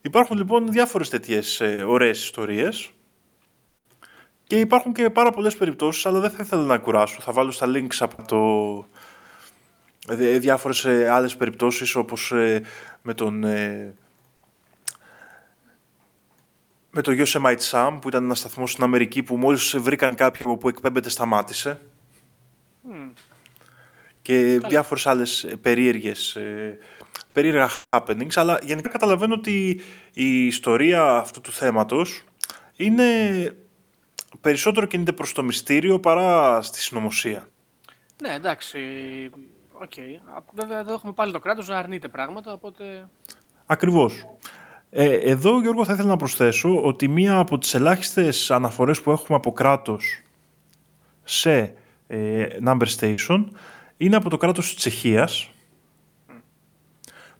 Υπάρχουν λοιπόν διάφορες τέτοιες ε, ωραίες ιστορίες και υπάρχουν και πάρα πολλές περιπτώσεις, αλλά δεν θα ήθελα να κουράσω. Θα βάλω στα links από το ε, διάφορες ε, άλλες περιπτώσεις, όπως ε, με τον... Ε, με το Yosemite Sam, που ήταν ένας σταθμός στην Αμερική που μόλις βρήκαν κάποιο που εκπέμπεται σταμάτησε. Mm. Και διάφορες άλλες περίεργες, ε, περίεργα happenings, αλλά γενικά καταλαβαίνω ότι η ιστορία αυτού του θέματος είναι περισσότερο κινείται προς το μυστήριο παρά στη συνωμοσία. Ναι, εντάξει. Οκ. Βέβαια, εδώ έχουμε πάλι το κράτος να αρνείται πράγματα, οπότε... Ακριβώς. Ε, εδώ, Γιώργο, θα ήθελα να προσθέσω ότι μία από τις ελάχιστες αναφορές που έχουμε από κράτος σε ε, number station είναι από το κράτος της Τσεχίας,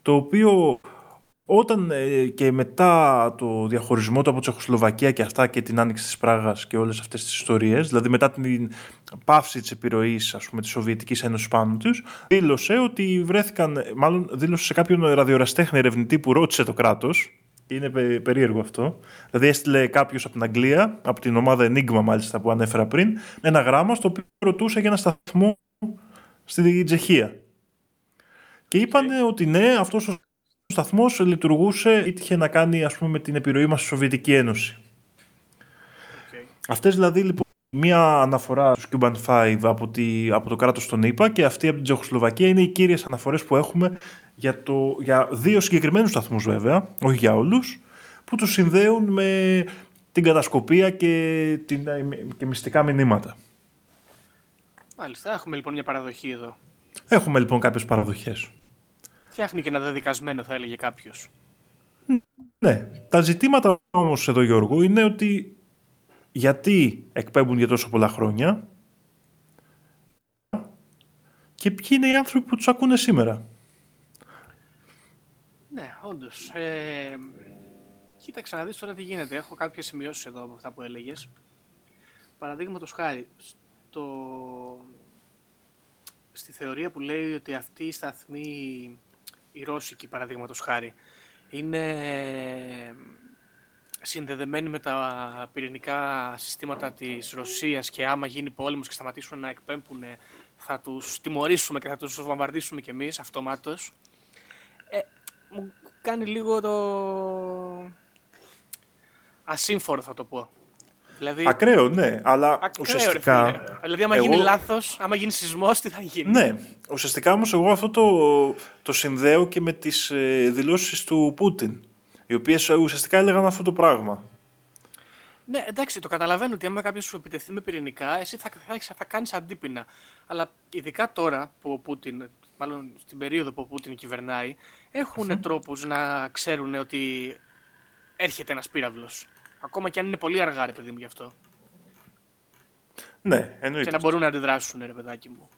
το οποίο όταν ε, και μετά το διαχωρισμό του από Τσεχοσλοβακία και αυτά και την άνοιξη της Πράγας και όλες αυτές τις ιστορίες, δηλαδή μετά την πάυση της επιρροής ας πούμε, της Σοβιετικής Ένωσης πάνω τους, δήλωσε ότι βρέθηκαν, μάλλον δήλωσε σε κάποιον ραδιοραστέχνη ερευνητή που ρώτησε το κράτος, είναι περίεργο αυτό. Δηλαδή έστειλε κάποιος από την Αγγλία, από την ομάδα Enigma μάλιστα που ανέφερα πριν, ένα γράμμα στο οποίο ρωτούσε για ένα σταθμό στην Τσεχία. Και είπαν ότι ναι, αυτός ο σταθμός λειτουργούσε ή είχε να κάνει ας πούμε, με την επιρροή μας στη Σοβιετική Ένωση. Okay. Αυτές δηλαδή λοιπόν μία αναφορά του Cuban 5 από, τη, από το κράτος των ΗΠΑ και αυτή από την Τσεχοσλοβακία είναι οι κύριες αναφορές που έχουμε για, το, για δύο συγκεκριμένους σταθμούς βέβαια, όχι για όλους, που τους συνδέουν με την κατασκοπία και, την, και μυστικά μηνύματα. Μάλιστα, έχουμε λοιπόν μια παραδοχή εδώ. Έχουμε λοιπόν κάποιες παραδοχές. Φτιάχνει και ένα δεδικασμένο, θα έλεγε κάποιος. Ναι. Τα ζητήματα όμως εδώ, Γιώργο, είναι ότι γιατί εκπέμπουν για τόσο πολλά χρόνια και ποιοι είναι οι άνθρωποι που τους ακούνε σήμερα. Ναι, όντως. Ε, Κοίταξε να δεις τώρα τι γίνεται. Έχω κάποιες σημειώσεις εδώ από αυτά που έλεγες. Παραδείγματος χάρη, στο... στη θεωρία που λέει ότι αυτή η σταθμή, η Ρώσικη παραδείγματος χάρη, είναι συνδεδεμένη με τα πυρηνικά συστήματα της Ρωσίας και άμα γίνει πόλεμος και σταματήσουν να εκπέμπουν θα τους τιμωρήσουμε και θα τους βομβαρδίσουμε κι εμείς αυτομάτως. Ε, μου κάνει λίγο το ασύμφορο θα το πω. Δηλαδή... Ακραίο, ναι, αλλά Ακραίο, ουσιαστικά... Ρε, δηλαδή, άμα εγώ... γίνει λάθος, άμα γίνει σεισμός, τι θα γίνει; Ναι, ουσιαστικά όμως εγώ αυτό το, το συνδέω και με τις ε, δηλώσεις του Πούτιν, οι οποίες ουσιαστικά έλεγαν αυτό το πράγμα. Ναι, εντάξει, το καταλαβαίνω ότι άμα κάποιος σου επιτεθεί με πυρηνικά, εσύ θα, θα, θα κάνεις αντίπεινα. Αλλά ειδικά τώρα που ο Πούτιν, μάλλον στην περίοδο που ο Πούτιν κυβερνάει, έχουν mm τρόπους να ξέρουν ότι έρχεται ένας πύραυλος. Ακόμα και αν είναι πολύ αργά, ρε παιδί μου, γι' αυτό. Ναι, εννοείται. Και να μπορούν να αντιδράσουν, ρε παιδάκι μου.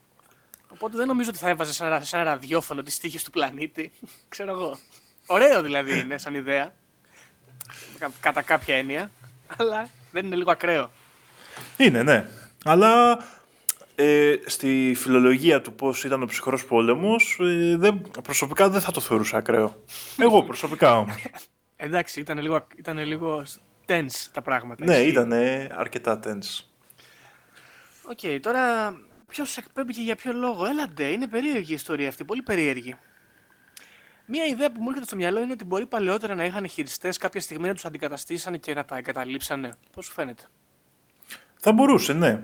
Οπότε δεν νομίζω ότι θα έβαζε σε ένα, σε ένα ραδιόφωνο τις τύχη του πλανήτη. Ξέρω εγώ. Ωραίο δηλαδή είναι σαν ιδέα. Κατά κάποια έννοια. Αλλά δεν είναι λίγο ακραίο. Είναι, ναι. Αλλά ε, στη φιλολογία του πώς ήταν ο ψυχρός πόλεμος, ε, δεν, προσωπικά δεν θα το θεωρούσα ακραίο. Εγώ προσωπικά όμως. Εντάξει, ήταν λίγο, ήταν λίγο tense τα πράγματα. Ναι, ήταν αρκετά tense. Okay, okay, τώρα ποιος εκπέμπει και για ποιο λόγο. Έλα ντε, είναι περίεργη η ιστορία αυτή, πολύ περίεργη. Μία ιδέα που μου έρχεται στο μυαλό είναι ότι μπορεί παλαιότερα να είχαν χειριστές κάποια στιγμή να τους αντικαταστήσαν και να τα εγκαταλείψανε. Πώς σου φαίνεται; Θα μπορούσε, ναι.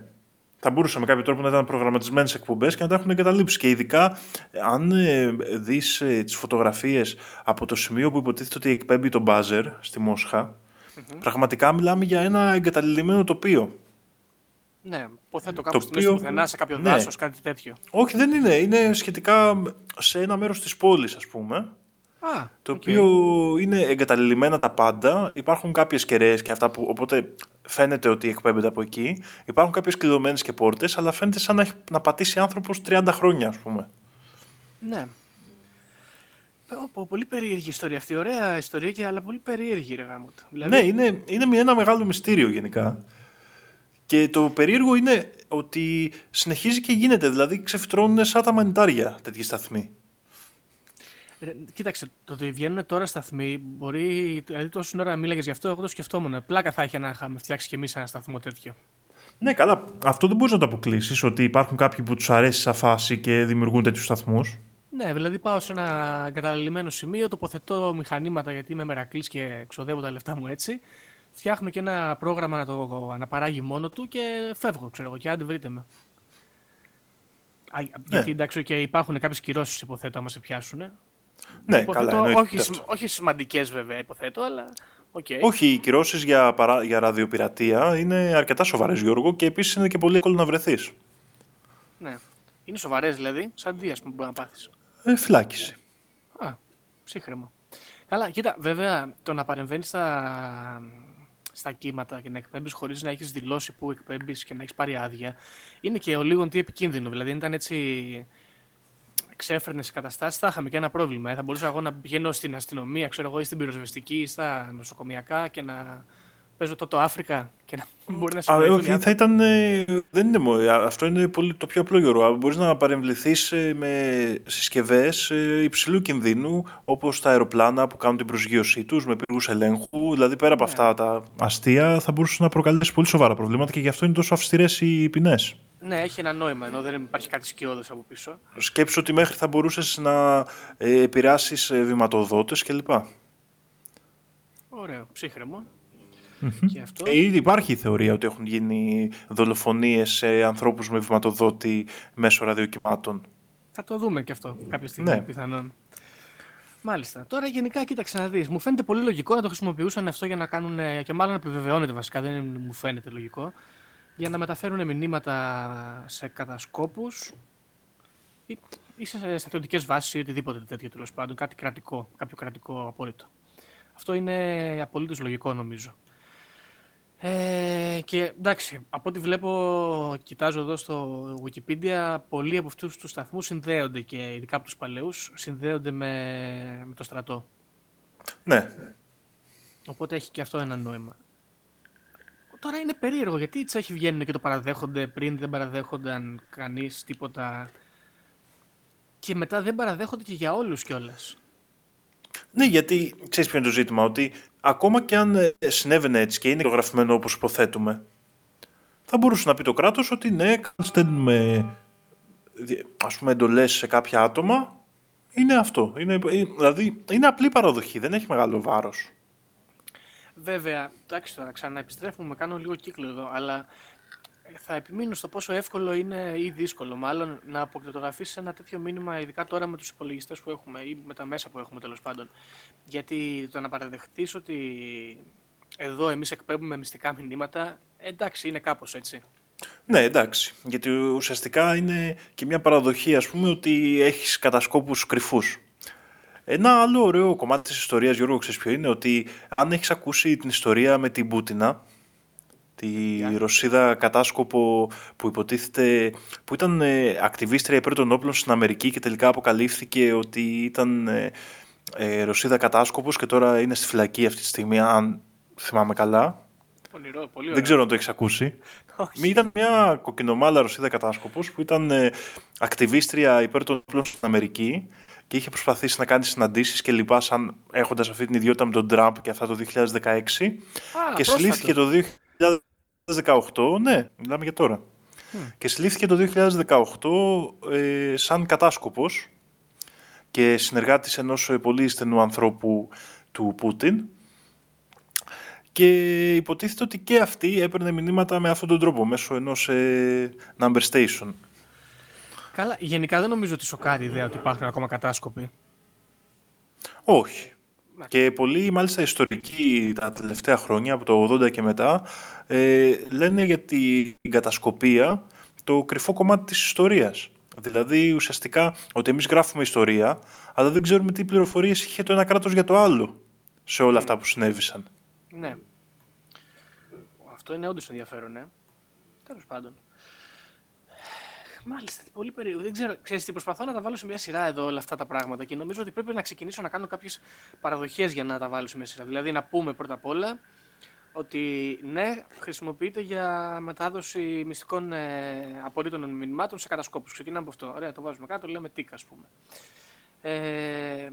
Θα μπορούσε με κάποιο τρόπο να ήταν προγραμματισμένες εκπομπές και να τα έχουν εγκαταλείψει. Και ειδικά, αν ε, δεις ε, τις φωτογραφίες από το σημείο που υποτίθεται ότι εκπέμπει το μπάζερ στη μοσχα πραγματικά μιλάμε για ένα εγκαταλειμμένο τοπίο. Ναι, υποθέτω κάπου το στην πουθενά, σε κάποιο ναι. δάσος, κάτι τέτοιο. Όχι, δεν είναι. Είναι σχετικά σε ένα μέρος της πόλης, ας πούμε. Α, το οποίο είναι εγκαταλειμμένα τα πάντα. Υπάρχουν κάποιες κεραίες και αυτά που. Οπότε φαίνεται ότι εκπέμπεται από εκεί. Υπάρχουν κάποιες κλειδωμένες και πόρτες, αλλά φαίνεται σαν να, έχει, να πατήσει άνθρωπος 30 χρόνια, ας πούμε. Ναι. Πολύ περίεργη ιστορία αυτή. Ωραία ιστορία, και, αλλά πολύ περίεργη, ρε δηλαδή... Ναι, είναι, είναι ένα μεγάλο μυστήριο γενικά. Και το περίεργο είναι ότι συνεχίζει και γίνεται. Δηλαδή ξεφυτρώνουν σαν τα μανιτάρια τέτοιοι σταθμοί. Ε, κοίταξε, το ότι βγαίνουν τώρα σταθμοί μπορεί. Δηλαδή, τόση ώρα μίλαγες γι' αυτό, εγώ το σκεφτόμουν. Πλάκα θα είχε να είχαμε φτιάξει κι εμείς ένα σταθμό τέτοιο. Ναι, καλά. Αυτό δεν μπορείς να το αποκλείσεις, ότι υπάρχουν κάποιοι που τους αρέσει σαν φάση και δημιουργούν τέτοιους σταθμούς. Ναι, δηλαδή πάω σε ένα καταλημμένο σημείο, τοποθετώ μηχανήματα γιατί είμαι μερακλής και ξοδεύω τα λεφτά μου έτσι φτιάχνω και ένα πρόγραμμα να το αναπαράγει μόνο του και φεύγω, ξέρω εγώ, και άντε βρείτε με. Ναι. Γιατί εντάξει, και υπάρχουν κάποιες κυρώσεις, υποθέτω, άμα σε πιάσουν. Ναι, υποθέτω, καλά. Όχι, όχι σημαντικές, βέβαια, υποθέτω, αλλά. Okay. Όχι, οι κυρώσεις για, παρά, για ραδιοπειρατεία είναι αρκετά σοβαρές, Γιώργο, και επίσης είναι και πολύ εύκολο να βρεθείς. Ναι. Είναι σοβαρές, δηλαδή, σαν τι, α πούμε, μπορεί να πάθεις. Ε, φυλάκιση. Α, ψύχρεμο. Καλά, κοίτα, βέβαια, το να παρεμβαίνεις στα στα κύματα και να εκπέμπεις χωρίς να έχεις δηλώσει που εκπέμπεις και να έχεις πάρει άδεια, είναι και ο λίγο τι επικίνδυνο. Δηλαδή, αν ήταν έτσι ξέφρενες καταστάσεις, θα είχαμε και ένα πρόβλημα. Ε. Θα μπορούσα εγώ να πηγαίνω στην αστυνομία, ξέρω εγώ, ή στην πυροσβεστική ή στα νοσοκομιακά και να παίζω το, το Αφρικα και να μπορεί να συμβεί. Όχι, θα ήταν. Ε, δεν είναι, αυτό είναι πολύ, το πιο απλό γεωργό. Μπορείς να παρεμβληθείς ε, με συσκευές ε, υψηλού κινδύνου, όπως τα αεροπλάνα που κάνουν την προσγείωσή τους με πύργου ελέγχου. Δηλαδή, πέρα από ναι. αυτά τα αστεία, θα μπορούσες να προκαλέσεις πολύ σοβαρά προβλήματα και γι' αυτό είναι τόσο αυστηρές οι ποινές. Ναι, έχει ένα νόημα ενώ δεν υπάρχει κάτι σκιώδες από πίσω. Σκέψου ότι μέχρι θα μπορούσες να ε, επηρεάσεις βηματοδότες κλπ. Ωραίο, ψύχρεμο. Και αυτό... Ε, ήδη υπάρχει η θεωρία ότι έχουν γίνει δολοφονίες σε ανθρώπους με βηματοδότη μέσω ραδιοκυμάτων. Θα το δούμε και αυτό κάποια στιγμή ναι. πιθανόν. Μάλιστα. Τώρα γενικά κοίταξε να δεις. Μου φαίνεται πολύ λογικό να το χρησιμοποιούσαν αυτό για να κάνουν, και μάλλον επιβεβαιώνεται βασικά, δεν μου φαίνεται λογικό, για να μεταφέρουν μηνύματα σε κατασκόπους ή, ή σε στρατιωτικές βάσεις ή οτιδήποτε τέτοιο τέλος πάντων, κάτι κρατικό, κάποιο κρατικό απόρριτο. Αυτό είναι απολύτως λογικό νομίζω. Ε, και εντάξει, από ό,τι βλέπω, κοιτάζω εδώ στο Wikipedia, πολλοί από αυτούς τους σταθμούς συνδέονται και ειδικά από τους παλαιούς, συνδέονται με, με το στρατό. Ναι. Οπότε έχει και αυτό ένα νόημα. Τώρα είναι περίεργο γιατί οι Τσέχοι βγαίνουν και το παραδέχονται πριν δεν παραδέχονταν κανείς τίποτα και μετά δεν παραδέχονται και για όλους κιόλας. Ναι, γιατί ξέρεις ποιο είναι το ζήτημα, ότι ακόμα και αν ε, συνέβαινε έτσι και είναι γραφημένο όπως υποθέτουμε, θα μπορούσε να πει το κράτος ότι ναι, στέλνουμε ας πούμε εντολές σε κάποια άτομα, είναι αυτό. Είναι, ε, δηλαδή, είναι απλή παραδοχή, δεν έχει μεγάλο βάρος. Βέβαια, εντάξει τώρα, ξαναεπιστρέφουμε, κάνω λίγο κύκλο εδώ, αλλά θα επιμείνω στο πόσο εύκολο είναι ή δύσκολο, μάλλον, να αποκριτογραφήσει ένα τέτοιο μήνυμα, ειδικά τώρα με τους υπολογιστές που έχουμε ή με τα μέσα που έχουμε τέλος πάντων. Γιατί το να παραδεχτείς ότι εδώ εμείς εκπέμπουμε μυστικά μηνύματα, εντάξει, είναι κάπως έτσι. Ναι, εντάξει. Γιατί ουσιαστικά είναι και μια παραδοχή, ας πούμε, ότι έχεις κατασκόπους κρυφούς. Ένα άλλο ωραίο κομμάτι της ιστορίας, Γιώργο, ξέρεις ποιο είναι, ότι αν έχεις ακούσει την ιστορία με την Πούτινα, τη Ρωσίδα κατάσκοπο που υποτίθεται, που ήταν ε, ακτιβίστρια υπέρ των όπλων στην Αμερική και τελικά αποκαλύφθηκε ότι ήταν ε, ε, Ρωσίδα κατάσκοπος και τώρα είναι στη φυλακή αυτή τη στιγμή, αν θυμάμαι καλά. Πονηρό, πολύ Δεν ξέρω αν το έχεις ακούσει. Όχι. Ήταν μια κοκκινομάλα Ρωσίδα κατάσκοπος που ήταν ε, ακτιβίστρια υπέρ των όπλων στην Αμερική και είχε προσπαθήσει να κάνει συναντήσεις και λοιπά σαν έχοντας αυτή την ιδιότητα με τον Τραμπ και αυτά το 2016 Α, και πρόσφατο. συλλήφθηκε το 2018, ναι, μιλάμε για τώρα. Και συλλήφθηκε το 2018 ε, σαν κατάσκοπος και συνεργάτης ενός ε, πολύ στενού ανθρώπου του Πούτιν και υποτίθεται ότι και αυτή έπαιρνε μηνύματα με αυτόν τον τρόπο, μέσω ενός ε, number station. Καλά, γενικά δεν νομίζω ότι σοκάρει η ιδέα ότι υπάρχουν ακόμα κατάσκοποι. Όχι. Και πολλοί, μάλιστα, ιστορικοί τα τελευταία χρόνια, από το 80 και μετά, ε, λένε για την κατασκοπία το κρυφό κομμάτι της ιστορίας. Δηλαδή, ουσιαστικά, ότι εμείς γράφουμε ιστορία, αλλά δεν ξέρουμε τι πληροφορίες είχε το ένα κράτος για το άλλο σε όλα αυτά που συνέβησαν. Ναι. Αυτό είναι όντως ενδιαφέρον, ναι. Τέλος πάντων. Μάλιστα, πολύ περίεργο. Δεν ξέρω, ξέρεις τι, προσπαθώ να τα βάλω σε μια σειρά εδώ όλα αυτά τα πράγματα και νομίζω ότι πρέπει να ξεκινήσω να κάνω κάποιες παραδοχές για να τα βάλω σε μια σειρά. Δηλαδή να πούμε πρώτα απ' όλα ότι ναι, χρησιμοποιείται για μετάδοση μυστικών ε, απορρίτων μηνυμάτων σε κατασκόπους. Ξεκινάμε από αυτό. Ωραία, το βάζουμε κάτω, λέμε τίκα, ας πούμε. Ε,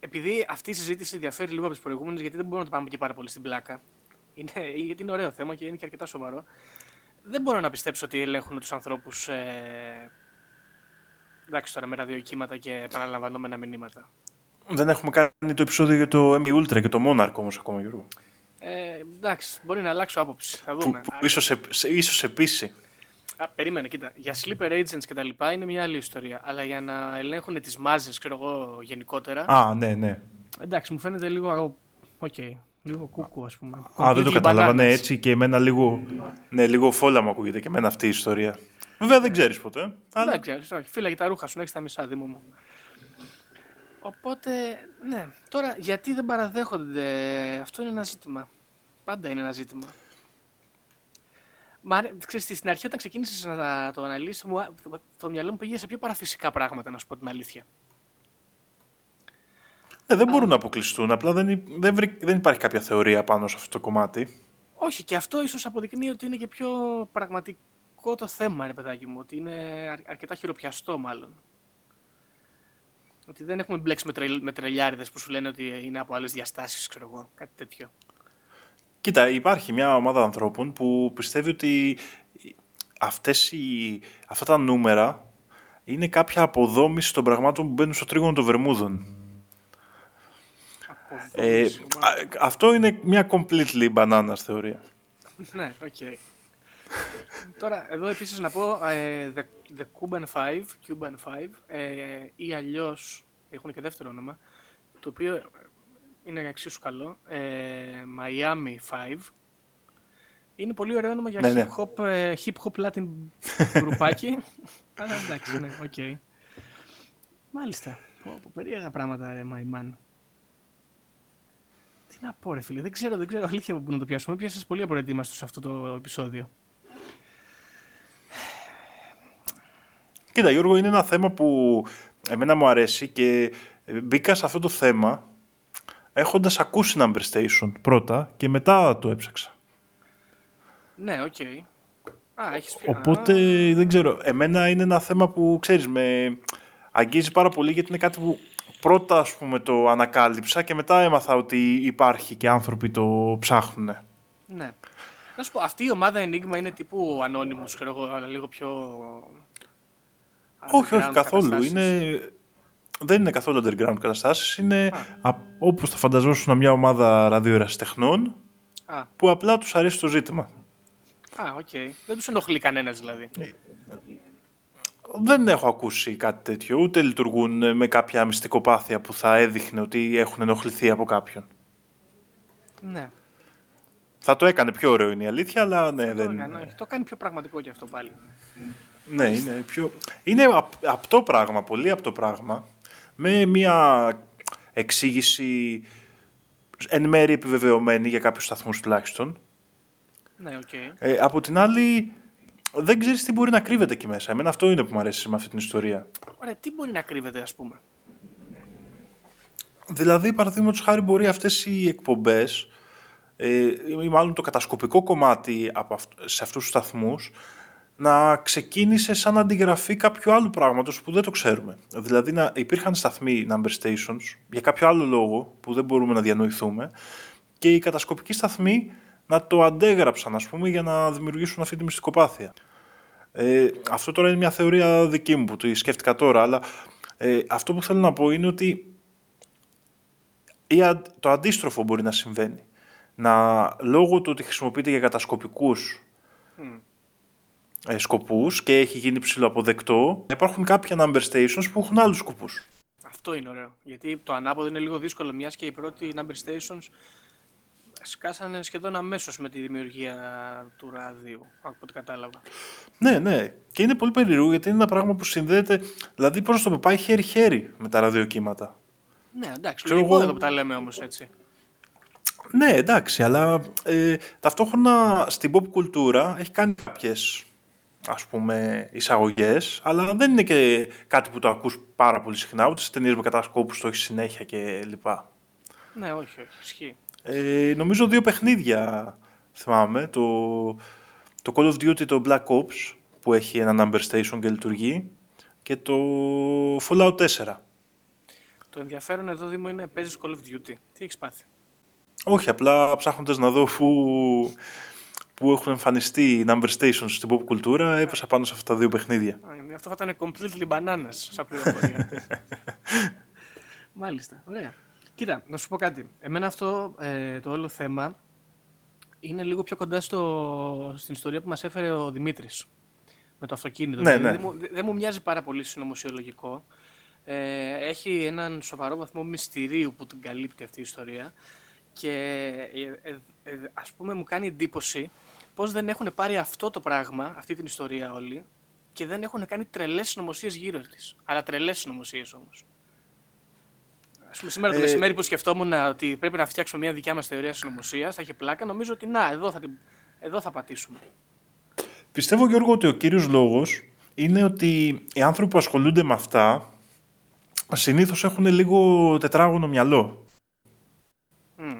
επειδή αυτή η συζήτηση διαφέρει λίγο από τις προηγούμενες, γιατί δεν μπορούμε να το πάμε και πάρα πολύ στην πλάκα. Είναι, γιατί είναι ωραίο θέμα και είναι και αρκετά σοβαρό. Δεν μπορώ να πιστέψω ότι ελέγχουν τους ανθρώπους. Ε, εντάξει τώρα με ραδιοκύματα και επαναλαμβανόμενα μηνύματα. Δεν έχουμε κάνει το επεισόδιο για το MK Ultra και το Monarch όμως ακόμα, Γιώργο. Ε, εντάξει, μπορεί να αλλάξω άποψη. Θα Που, δούμε. που ίσως, επ- σε- ίσως επίση. Α, περίμενε, κοίτα. Για sleeper agents και τα λοιπά είναι μια άλλη ιστορία. Αλλά για να ελέγχουν τις μάζες, ξέρω εγώ, γενικότερα. Α, ναι, ναι. Εντάξει, μου φαίνεται λίγο. Οκ. Λίγο κούκου, ας πούμε. Α, δεν το Completely κατάλαβα. Ναι, bananas. έτσι και εμένα λίγο, ναι, λίγο φόλα μου ακούγεται και εμένα αυτή η ιστορία. Βέβαια δεν ξέρεις ποτέ. Αλλά... Δεν ξέρεις, όχι. Φύλαγε τα ρούχα σου, να έχεις τα μισά, Δήμο μου. Οπότε, ναι. Τώρα, γιατί δεν παραδέχονται, αυτό είναι ένα ζήτημα. Πάντα είναι ένα ζήτημα. Μα, αρέ- ξέρεις, τι, στην αρχή όταν ξεκίνησες να τα- το αναλύσεις, μου, α- το μυαλό μου πήγε σε πιο παραφυσικά πράγματα, να σου πω την αλήθεια. Ναι, δεν μπορούν να αποκλειστούν. Απλά δεν, υ- δεν, βρει- δεν υπάρχει κάποια θεωρία πάνω σε αυτό το κομμάτι. Όχι, και αυτό ίσως αποδεικνύει ότι είναι και πιο πραγματικό το θέμα, ρε παιδάκι μου. Ότι είναι αρ- αρκετά χειροπιαστό, μάλλον. Ότι δεν έχουμε μπλέξει με, τρελ, με τρελιάριδες που σου λένε ότι είναι από άλλες διαστάσεις, ξέρω εγώ, κάτι τέτοιο. Κοίτα, υπάρχει μια ομάδα ανθρώπων που πιστεύει ότι αυτές οι, αυτά τα νούμερα είναι κάποια αποδόμηση των πραγμάτων που μπαίνουν στο τρίγωνο των Βερμούδων. Ε, Αποδόμηση, α- αυτό είναι μια completely bananas θεωρία. ναι, οκ. Τώρα, εδώ επίσης να πω ε, the, the Cuban 5, Cuban 5 ε, ή αλλιώς, έχουν και δεύτερο όνομα, το οποίο είναι εξίσου καλό, ε, Miami 5. Είναι πολύ ωραίο όνομα για Ναι, ναι. hip hop, ε, hip hop Latin γκρουπάκι. Αλλά εντάξει, ναι, οκ. Μάλιστα. Πω, πω, περίεργα πράγματα, ρε, my man. Τι να πω, ρε φίλε, δεν ξέρω, δεν ξέρω αλήθεια που να το πιάσουμε. Πιάσες πολύ απροετοίμαστο σε αυτό το επεισόδιο. Κοίτα, Γιώργο, είναι ένα θέμα που εμένα μου αρέσει και μπήκα σε αυτό το θέμα έχοντας ακούσει Number Station πρώτα και μετά το έψαξα. Ναι, οκ. Α, έχεις πει. Οπότε Α, δεν ξέρω. Εμένα είναι ένα θέμα που ξέρεις με αγγίζει πάρα πολύ γιατί είναι κάτι που πρώτα ας πούμε το ανακάλυψα και μετά έμαθα ότι υπάρχει και άνθρωποι το ψάχνουν. ναι. Να σου πω, αυτή η ομάδα Enigma είναι τύπου Anonymous, ξέρω εγώ, αλλά λίγο πιο... Όχι, όχι underground καθόλου. καταστάσεις. Είναι... Δεν είναι καθόλου underground καταστάσεις. Είναι α, όπως θα φανταζόσουν μια ομάδα ραδιοερασιτεχνών Α, που απλά τους αρέσει το ζήτημα. α, οκ. Δεν τους ενοχλεί κανένας δηλαδή. Δεν έχω ακούσει κάτι τέτοιο, ούτε λειτουργούν με κάποια μυστικοπάθεια που θα έδειχνε ότι έχουν ενοχληθεί από κάποιον. Ναι. Θα το έκανε πιο ωραίο είναι η αλήθεια, αλλά ναι, Το, δεν έκανε, όχι, το κάνει πιο πραγματικό και αυτό πάλι. Ναι, είναι πιο... Είναι απ- απτό πράγμα, πολύ απτό πράγμα, με μια εξήγηση εν μέρει επιβεβαιωμένη για κάποιους σταθμούς τουλάχιστον. Ναι, οκ. Ε, από την άλλη, δεν ξέρεις τι μπορεί να κρύβεται εκεί μέσα. Εμένα αυτό είναι που μου αρέσει με αυτή την ιστορία. Ωραία, τι μπορεί να κρύβεται, ας πούμε; Δηλαδή, παραδείγματος χάρη, μπορεί αυτές οι εκπομπές, ε, ή μάλλον το κατασκοπικό κομμάτι από αυτ- σε αυτούς τους σταθμούς, να ξεκίνησε σαν αντιγραφή κάποιου άλλου πράγματος που δεν το ξέρουμε. Δηλαδή, να υπήρχαν σταθμοί number stations για κάποιο άλλο λόγο που δεν μπορούμε να διανοηθούμε και οι κατασκοπικοί σταθμοί να το αντέγραψαν, ας πούμε, για να δημιουργήσουν αυτή τη μυστικοπάθεια. Ε, αυτό τώρα είναι μια θεωρία δική μου που τη σκέφτηκα τώρα, αλλά ε, αυτό που θέλω να πω είναι ότι ή αν- το αντίστροφο μπορεί να συμβαίνει. Να λόγω του ότι χρησιμοποιείται για κατασκοπικούς ε, σκοπούς και έχει γίνει ψηλοαποδεκτό, υπάρχουν κάποια number stations που έχουν άλλους σκοπούς. Αυτό είναι ωραίο. Γιατί το ανάποδο είναι λίγο δύσκολο, μιας και οι πρώτοι number stations σκάσανε σχεδόν αμέσως με τη δημιουργία του ράδιου, από ό,τι κατάλαβα. Ναι, ναι. Και είναι πολύ περίεργο γιατί είναι ένα πράγμα που συνδέεται, δηλαδή πώς να το πω, πάει χέρι-χέρι με τα ραδιοκύματα. Ναι, εντάξει, Ξέρω λογικό εγώ- εδώ που τα λέμε όμως έτσι. Ναι, εντάξει, αλλά ε, ταυτόχρονα στην pop κουλτούρα έχει κάνει κάποιες ας πούμε εισαγωγές, αλλά δεν είναι και κάτι που το ακούς πάρα πολύ συχνά, ούτε στις ταινίες με κατασκόπους το έχεις συνέχεια και λοιπά. Ναι, όχι, όχι, ισχύει. Ε, νομίζω δύο παιχνίδια θυμάμαι, το, το Call of Duty το Black Ops που έχει ένα number station και λειτουργεί και το Fallout 4. Το ενδιαφέρον εδώ, Δήμο, είναι παίζεις Call of Duty. Τι έχεις πάθει; Όχι, απλά ψάχνοντας να δω που, που έχουν εμφανιστεί number stations στην pop κουλτούρα, έπεσα πάνω σε αυτά τα δύο παιχνίδια. Α, Αυτό θα ήταν completely bananas σαν πληροφορία. Μάλιστα, ωραία. Κοίτα, να σου πω κάτι. Εμένα αυτό ε, το όλο θέμα είναι λίγο πιο κοντά στο, στην ιστορία που μας έφερε ο Δημήτρης με το αυτοκίνητο. Ναι, Δηλαδή, ναι. Δεν, μου, δεν μου μοιάζει πάρα πολύ συνωμοσιολογικό. Ε, έχει έναν σοβαρό βαθμό μυστηρίου που την καλύπτει αυτή η ιστορία και ε, ε, ε, ας πούμε μου κάνει εντύπωση πώς δεν έχουν πάρει αυτό το πράγμα, αυτή την ιστορία όλοι και δεν έχουν κάνει τρελές συνωμοσίες γύρω της. Αλλά τρελές συνωμοσίες όμως. Ας πούμε, σήμερα το Ε, μεσημέρι που σκεφτόμουν ότι πρέπει να φτιάξουμε μια δικιά μας θεωρία συνωμοσία, θα είχε πλάκα, νομίζω ότι να, εδώ θα, την- εδώ θα πατήσουμε. Πιστεύω, Γιώργο, ότι ο κύριος λόγος είναι ότι οι άνθρωποι που ασχολούνται με αυτά συνήθως έχουν λίγο τετράγωνο μυαλό. Μμ.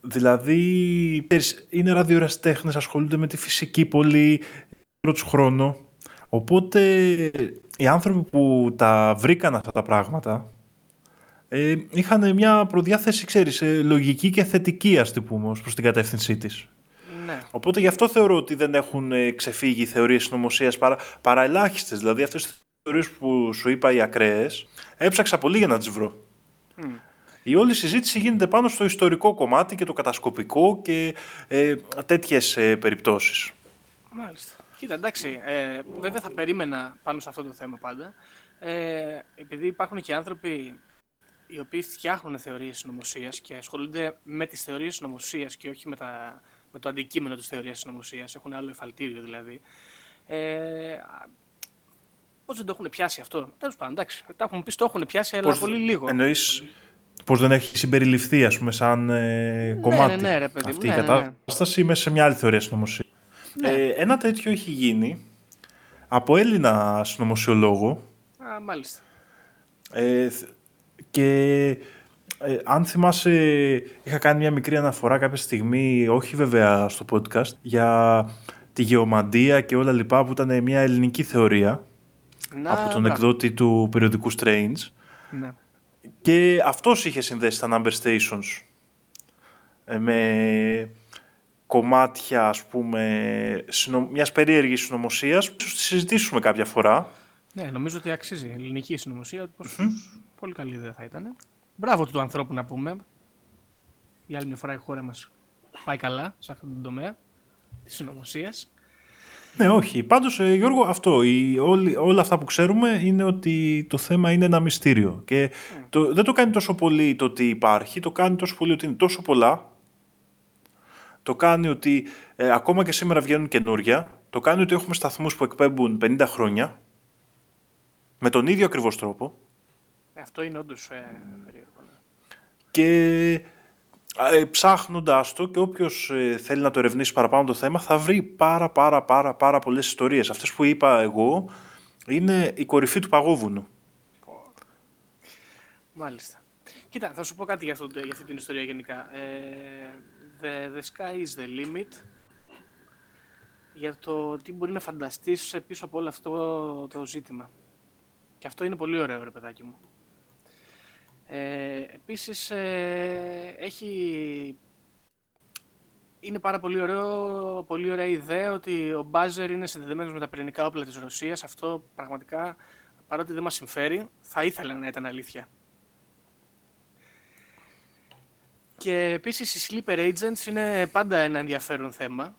Δηλαδή, ξέρεις, είναι ραδιοραστέχνες, ασχολούνται με τη φυσική πολύ πρώτο χρόνο. Οπότε, οι άνθρωποι που τα βρήκαν αυτά τα πράγματα ε, είχαν μια προδιάθεση, ξέρεις, ε, λογική και θετική, ας την πούμε, ως προς την κατεύθυνσή της. Ναι. Οπότε γι' αυτό θεωρώ ότι δεν έχουν ε, ξεφύγει οι θεωρίες συνωμοσίας παρά, παρά ελάχιστες. Δηλαδή αυτές τις θεωρίες που σου είπα οι ακραίες, έψαξα πολύ για να τις βρω. Μμ. Η όλη συζήτηση γίνεται πάνω στο ιστορικό κομμάτι και το κατασκοπικό και ε, τέτοιες ε, περιπτώσεις. Μάλιστα. Κοίτα, εντάξει, ε, βέβαια θα περίμενα πάνω σε αυτό το θέμα πάντα. Ε, επειδή υπάρχουν και άνθρωποι οι οποίοι φτιάχνουν θεωρίες συνωμοσίας και ασχολούνται με τις θεωρίες συνωμοσίας και όχι με, τα, με το αντικείμενο της θεωρίας συνωμοσίας, έχουν άλλο εφαλτήριο δηλαδή. Ε, α, πώς δεν το έχουν πιάσει αυτό; Τέλος πάντων, εντάξει, τα έχουμε πει, το έχουν πιάσει, αλλά πολύ λίγο. Εννοείς πώς δεν έχει συμπεριληφθεί, ας πούμε, σαν ε, κομμάτι ναι, ναι, ρε παιδί μου, αυτή ναι, η ναι, ναι. κατάσταση μέσα σε μια άλλη θεωρία συνωμοσία. Ναι. Ε, ένα τέτοιο έχει γίνει από Έλληνα συνωμοσιολόγο Α, μάλιστα. Ε, θ- και ε, αν θυμάσαι, είχα κάνει μια μικρή αναφορά κάποια στιγμή, όχι βέβαια στο podcast, για τη γεωμαντία και όλα λοιπά που ήταν μια ελληνική θεωρία Να, από τον μπράβο. εκδότη του περιοδικού Strange. Ναι. Και αυτός είχε συνδέσει τα number stations ε, με κομμάτια, ας πούμε, συνο... μιας περίεργης συνωμοσίας που ίσως τη συζητήσουμε κάποια φορά. ναι, νομίζω ότι αξίζει. Η ελληνική συνωμοσία. πως Πολύ καλή ιδέα θα ήταν. Μπράβο του ανθρώπου να πούμε. Για άλλη μια φορά η χώρα μας πάει καλά σε αυτόν τον τομέα της συνωμοσίας. Ναι, όχι. Πάντως, ε, Γιώργο, αυτό, η, όλοι, όλα αυτά που ξέρουμε είναι ότι το θέμα είναι ένα μυστήριο. Και το, δεν το κάνει τόσο πολύ το ότι υπάρχει, το κάνει τόσο πολύ ότι είναι τόσο πολλά. Το κάνει ότι ε, ακόμα και σήμερα βγαίνουν καινούρια. Το κάνει ότι έχουμε σταθμούς που εκπέμπουν 50 χρόνια. Με τον ίδιο ακριβώς τρόπο. Αυτό είναι όντως ε, περίεργο. ναι. Και ε, ψάχνοντας το και όποιος ε, θέλει να το ερευνήσει παραπάνω το θέμα θα βρει πάρα πάρα πάρα πάρα πολλές ιστορίες. Αυτές που είπα εγώ είναι η κορυφή του παγόβουνου. Μάλιστα. Κοίτα, θα σου πω κάτι για, αυτό, για αυτή την ιστορία γενικά. Ε, the, the sky is the limit. Για το τι μπορεί να φανταστείς πίσω από όλο αυτό το ζήτημα. Και αυτό είναι πολύ ωραίο, ρε παιδάκι μου. Ε, επίσης, ε, έχει... Είναι πάρα πολύ, ωραίο, πολύ ωραία ιδέα ότι ο Μπάζερ είναι συνδεδεμένος με τα πυρηνικά όπλα της Ρωσίας. Αυτό πραγματικά, παρότι δεν μας συμφέρει, θα ήθελα να ήταν αλήθεια. Και επίσης οι sleeper agents είναι πάντα ένα ενδιαφέρον θέμα.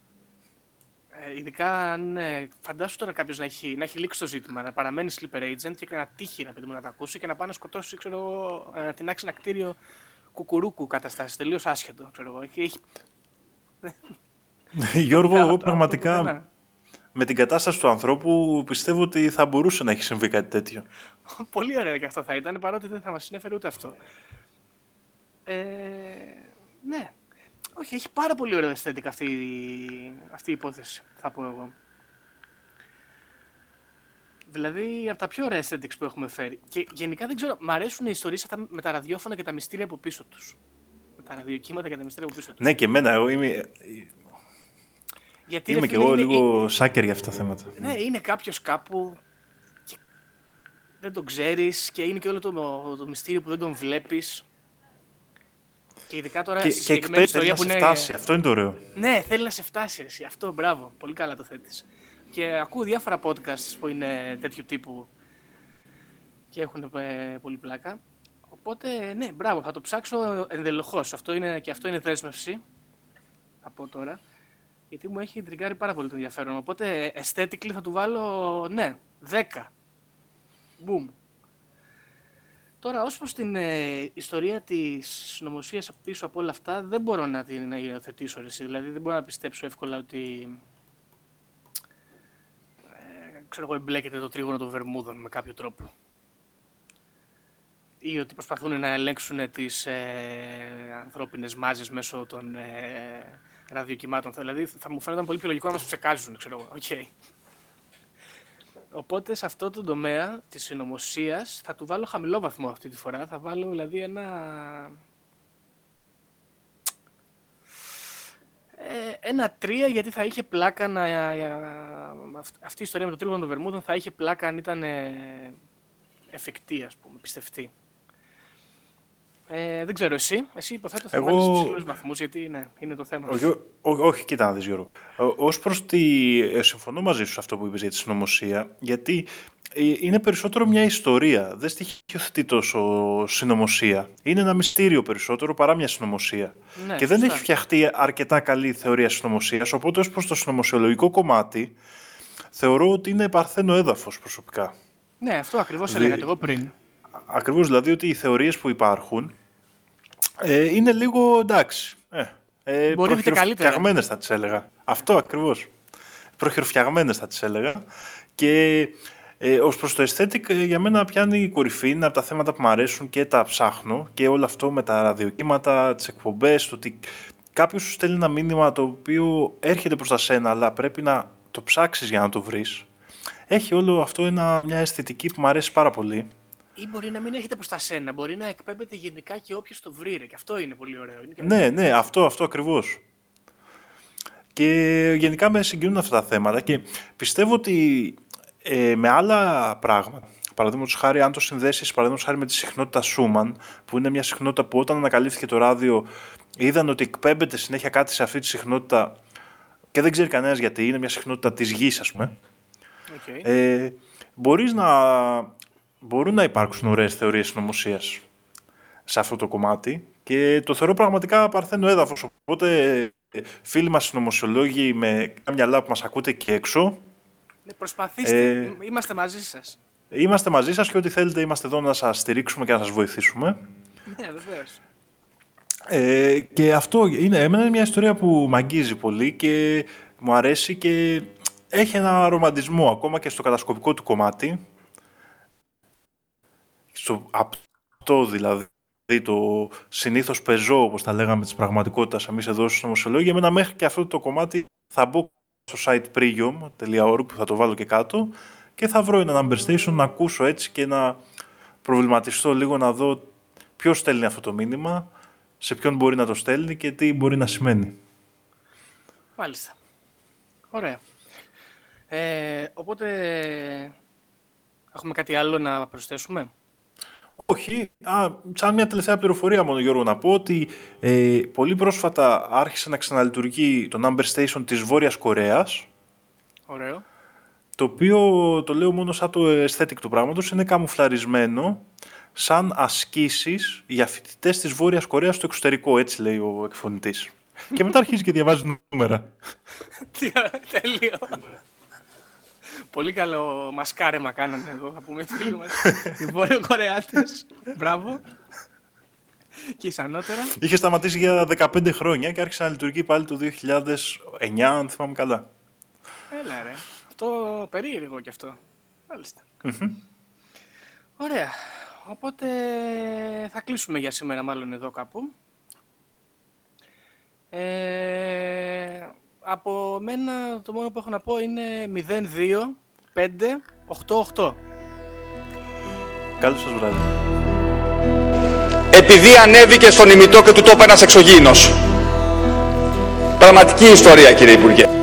Ε, ειδικά αν ε, φαντάσου τώρα κάποιος να έχει, να έχει λήξει το ζήτημα, να παραμένει sleeper agent και να τύχει να, παιδί μου, να τα ακούσει και να πάει να σκοτώσει, ξέρω εγώ, ε, να τεινάξει ένα κτίριο κουκουρούκου καταστάσεις, τελείως άσχετο. Ξέρω εγώ. Και έχει... Γιώργο, εγώ Αυτό- πραγματικά αυτό- ναι. με την κατάσταση του ανθρώπου πιστεύω ότι θα μπορούσε να έχει συμβεί κάτι τέτοιο. Πολύ ωραία και αυτό θα ήταν, παρότι δεν θα μας συνέφερε ούτε αυτό. Ε, ναι. Όχι, έχει πάρα πολύ ωραίο aesthetic αυτή, η- αυτή η υπόθεση, θα πω εγώ. Δηλαδή, από τα πιο ωραία aesthetics που έχουμε φέρει. Και γενικά δεν ξέρω, μ' αρέσουν οι ιστορίες αυτά με τα ραδιόφωνα και τα μυστήρια από πίσω τους. Με τα ραδιοκύματα και τα μυστήρια από πίσω τους. Ναι, και εμένα, εγώ είμαι, Γιατί, είμαι ρε και φίλε, εγώ είναι- λίγο σάκερ για αυτά τα θέματα. Ναι, είναι κάποιος κάπου και δεν τον ξέρεις και είναι και όλο το, το μυστήριο που δεν τον βλέπεις. Και ειδικά τώρα Και, στη και συγκεκριμένη εκπαίδευση να ιστορία σε που είναι. φτάσει. Αυτό είναι το ωραίο. Ναι, θέλει να σε φτάσει. Εσύ. Αυτό, μπράβο. Πολύ καλά το θέτεις. Και ακούω διάφορα podcasts που είναι τέτοιου τύπου και έχουν ε, πολύ πλάκα. Οπότε, ναι, μπράβο, θα το ψάξω ενδελεχώς. Αυτό είναι, και αυτό είναι δέσμευση. Από τώρα. Γιατί μου έχει τριγκάρει πάρα πολύ το ενδιαφέρον. Οπότε, aesthetically θα του βάλω, ναι, 10. Boom. Τώρα, ως προς την ε, ιστορία της συνωμοσίας πίσω από όλα αυτά, δεν μπορώ να την να υιοθετήσω. ρε εσύ. Δηλαδή, δεν μπορώ να πιστέψω εύκολα ότι ε, ξέρω εγώ, εμπλέκεται το τρίγωνο των Βερμούδων με κάποιο τρόπο. Ή ότι προσπαθούν να ελέγξουν τις ε, ανθρώπινες μάζες μέσω των ε, ραδιοκυμάτων. Δηλαδή, θα μου φαίνονταν πολύ πιο λογικό να μας ψεκάζουν, ξέρω εγώ. Οκ. Οπότε σε αυτό το τομέα της συνωμοσίας θα του βάλω χαμηλό βαθμό αυτή τη φορά. Θα βάλω δηλαδή ένα. Ε, ένα τρία γιατί θα είχε πλάκα να. αυ- Αυτή η ιστορία με το τρίγωνο των Βερμούδων θα είχε πλάκα αν ήταν ε, εφικτή, ας πούμε, πιστευτή. Ε, δεν ξέρω εσύ. Εσύ υποθέτω θα Εγώ- βάλεις ψηλούς βαθμούς γιατί ναι, είναι το θέμα. Όχι, ό- όχι, κοίτα να δεις Γιώργο. Ω προς τη... ε, Συμφωνώ μαζί σου σε αυτό που είπες για τη συνωμοσία, γιατί ε, είναι περισσότερο μια ιστορία. Δεν στοιχειοθετεί τόσο συνωμοσία. Είναι ένα μυστήριο περισσότερο παρά μια συνωμοσία. Ναι, και δεν σωστά. έχει φτιαχτεί αρκετά καλή θεωρία συνωμοσίας, οπότε ως προς το συνωμοσιολογικό κομμάτι θεωρώ ότι είναι παρθένο έδαφος προσωπικά. Ναι, αυτό ακριβώς Δι- έλεγα και εγώ πριν. Ακριβώς δηλαδή ότι οι θεωρίες που υπάρχουν ε, είναι λίγο εντάξει. Ε, ε, Μπορεί και καλύτερα. προχειροφτιαγμένες θα τις έλεγα. Αυτό ακριβώς. Προχειροφτιαγμένες θα τις έλεγα. Και ε, ως προς το aesthetic ε, για μένα πιάνει η κορυφή. Είναι από τα θέματα που μου αρέσουν και τα ψάχνω. Και όλο αυτό με τα ραδιοκύματα, τις εκπομπές, το ότι κάποιος σου στέλνει ένα μήνυμα το οποίο έρχεται προς τα σένα αλλά πρέπει να το ψάξεις για να το βρεις. Έχει όλο αυτό ένα, μια αισθητική που μου αρέσει πάρα πολύ. Ή μπορεί να μην έχετε προς τα σένα, μπορεί να εκπέμπεται γενικά και όποιος το βρει, ρε. Και αυτό είναι πολύ ωραίο. Είναι και- Ναι, ναι, αυτό, αυτό ακριβώς. Και γενικά με συγκινούν αυτά τα θέματα και πιστεύω ότι ε, με άλλα πράγματα, παραδείγματος χάρη αν το συνδέσεις παραδείγματος χάρη με τη συχνότητα Σούμαν, που είναι μια συχνότητα που όταν ανακαλύφθηκε το ράδιο είδαν ότι εκπέμπεται συνέχεια κάτι σε αυτή τη συχνότητα και δεν ξέρει κανένας γιατί, είναι μια συχνότητα της γης ας πούμε, Οκ. ε, μπορείς να, μπορούν να υπάρξουν ωραίες θεωρίες συνωμοσίας σε αυτό το κομμάτι και το θεωρώ πραγματικά παρθένο έδαφος. Οπότε, ε, φίλοι μας συνωμοσιολόγοι με κάποια μυαλά που μας ακούτε και έξω, Ναι, προσπαθήστε. ε, Είμαστε μαζί σας. είμαστε μαζί σας και ό,τι θέλετε είμαστε εδώ να σας στηρίξουμε και να σας βοηθήσουμε. Ναι, βεβαίως. Ε, και αυτό είναι, εμένα είναι μια ιστορία που μ' αγγίζει πολύ και μου αρέσει και έχει ένα ρομαντισμό ακόμα και στο κατασκοπικό του κομμάτι. Στο αυτό δηλαδή το συνήθως πεζό όπως τα λέγαμε της πραγματικότητας εμείς εδώ στους νομοσιολόγοι εμένα μέχρι και αυτό το κομμάτι θα μπω στο site prium.org που θα το βάλω και κάτω και θα βρω ένα number station να ακούσω έτσι και να προβληματιστώ λίγο να δω ποιος στέλνει αυτό το μήνυμα σε ποιον μπορεί να το στέλνει και τι μπορεί να σημαίνει. Μάλιστα. Ωραία. Ε, οπότε, έχουμε κάτι άλλο να προσθέσουμε; Όχι, α, σαν μια τελευταία πληροφορία μόνο Γιώργο να πω ότι ε, πολύ πρόσφατα άρχισε να ξαναλειτουργεί το number station της Βόρειας Κορέας Ωραίο. το οποίο το λέω μόνο σαν το aesthetic του πράγματος είναι καμουφλαρισμένο σαν ασκήσεις για φοιτητές της Βόρειας Κορέας στο εξωτερικό, έτσι λέει ο εκφωνητής. και μετά αρχίζει και διαβάζει νούμερα. Τι τέλειο. Πολύ καλό μασκάρεμα κάνανε εδώ, θα πούμε οι φίλοι μας. Οι Βόρειο Κορεάτες. Μπράβο. Και εις ανώτερα. Είχε σταματήσει για 15 χρόνια και άρχισε να λειτουργεί πάλι το 2009, αν θυμάμαι καλά. Έλα ρε. Αυτό περίεργο κι αυτό. Μάλιστα. Ωραία. Οπότε θα κλείσουμε για σήμερα μάλλον εδώ κάπου. Ε, από μένα το μόνο που έχω να πω είναι 0-2, 5, 8-8. Καλό σας βράδυ. Επειδή ανέβηκε στον ημιτό και του τόπου ένας εξωγήινος. Πραγματική ιστορία κύριε Υπουργέ.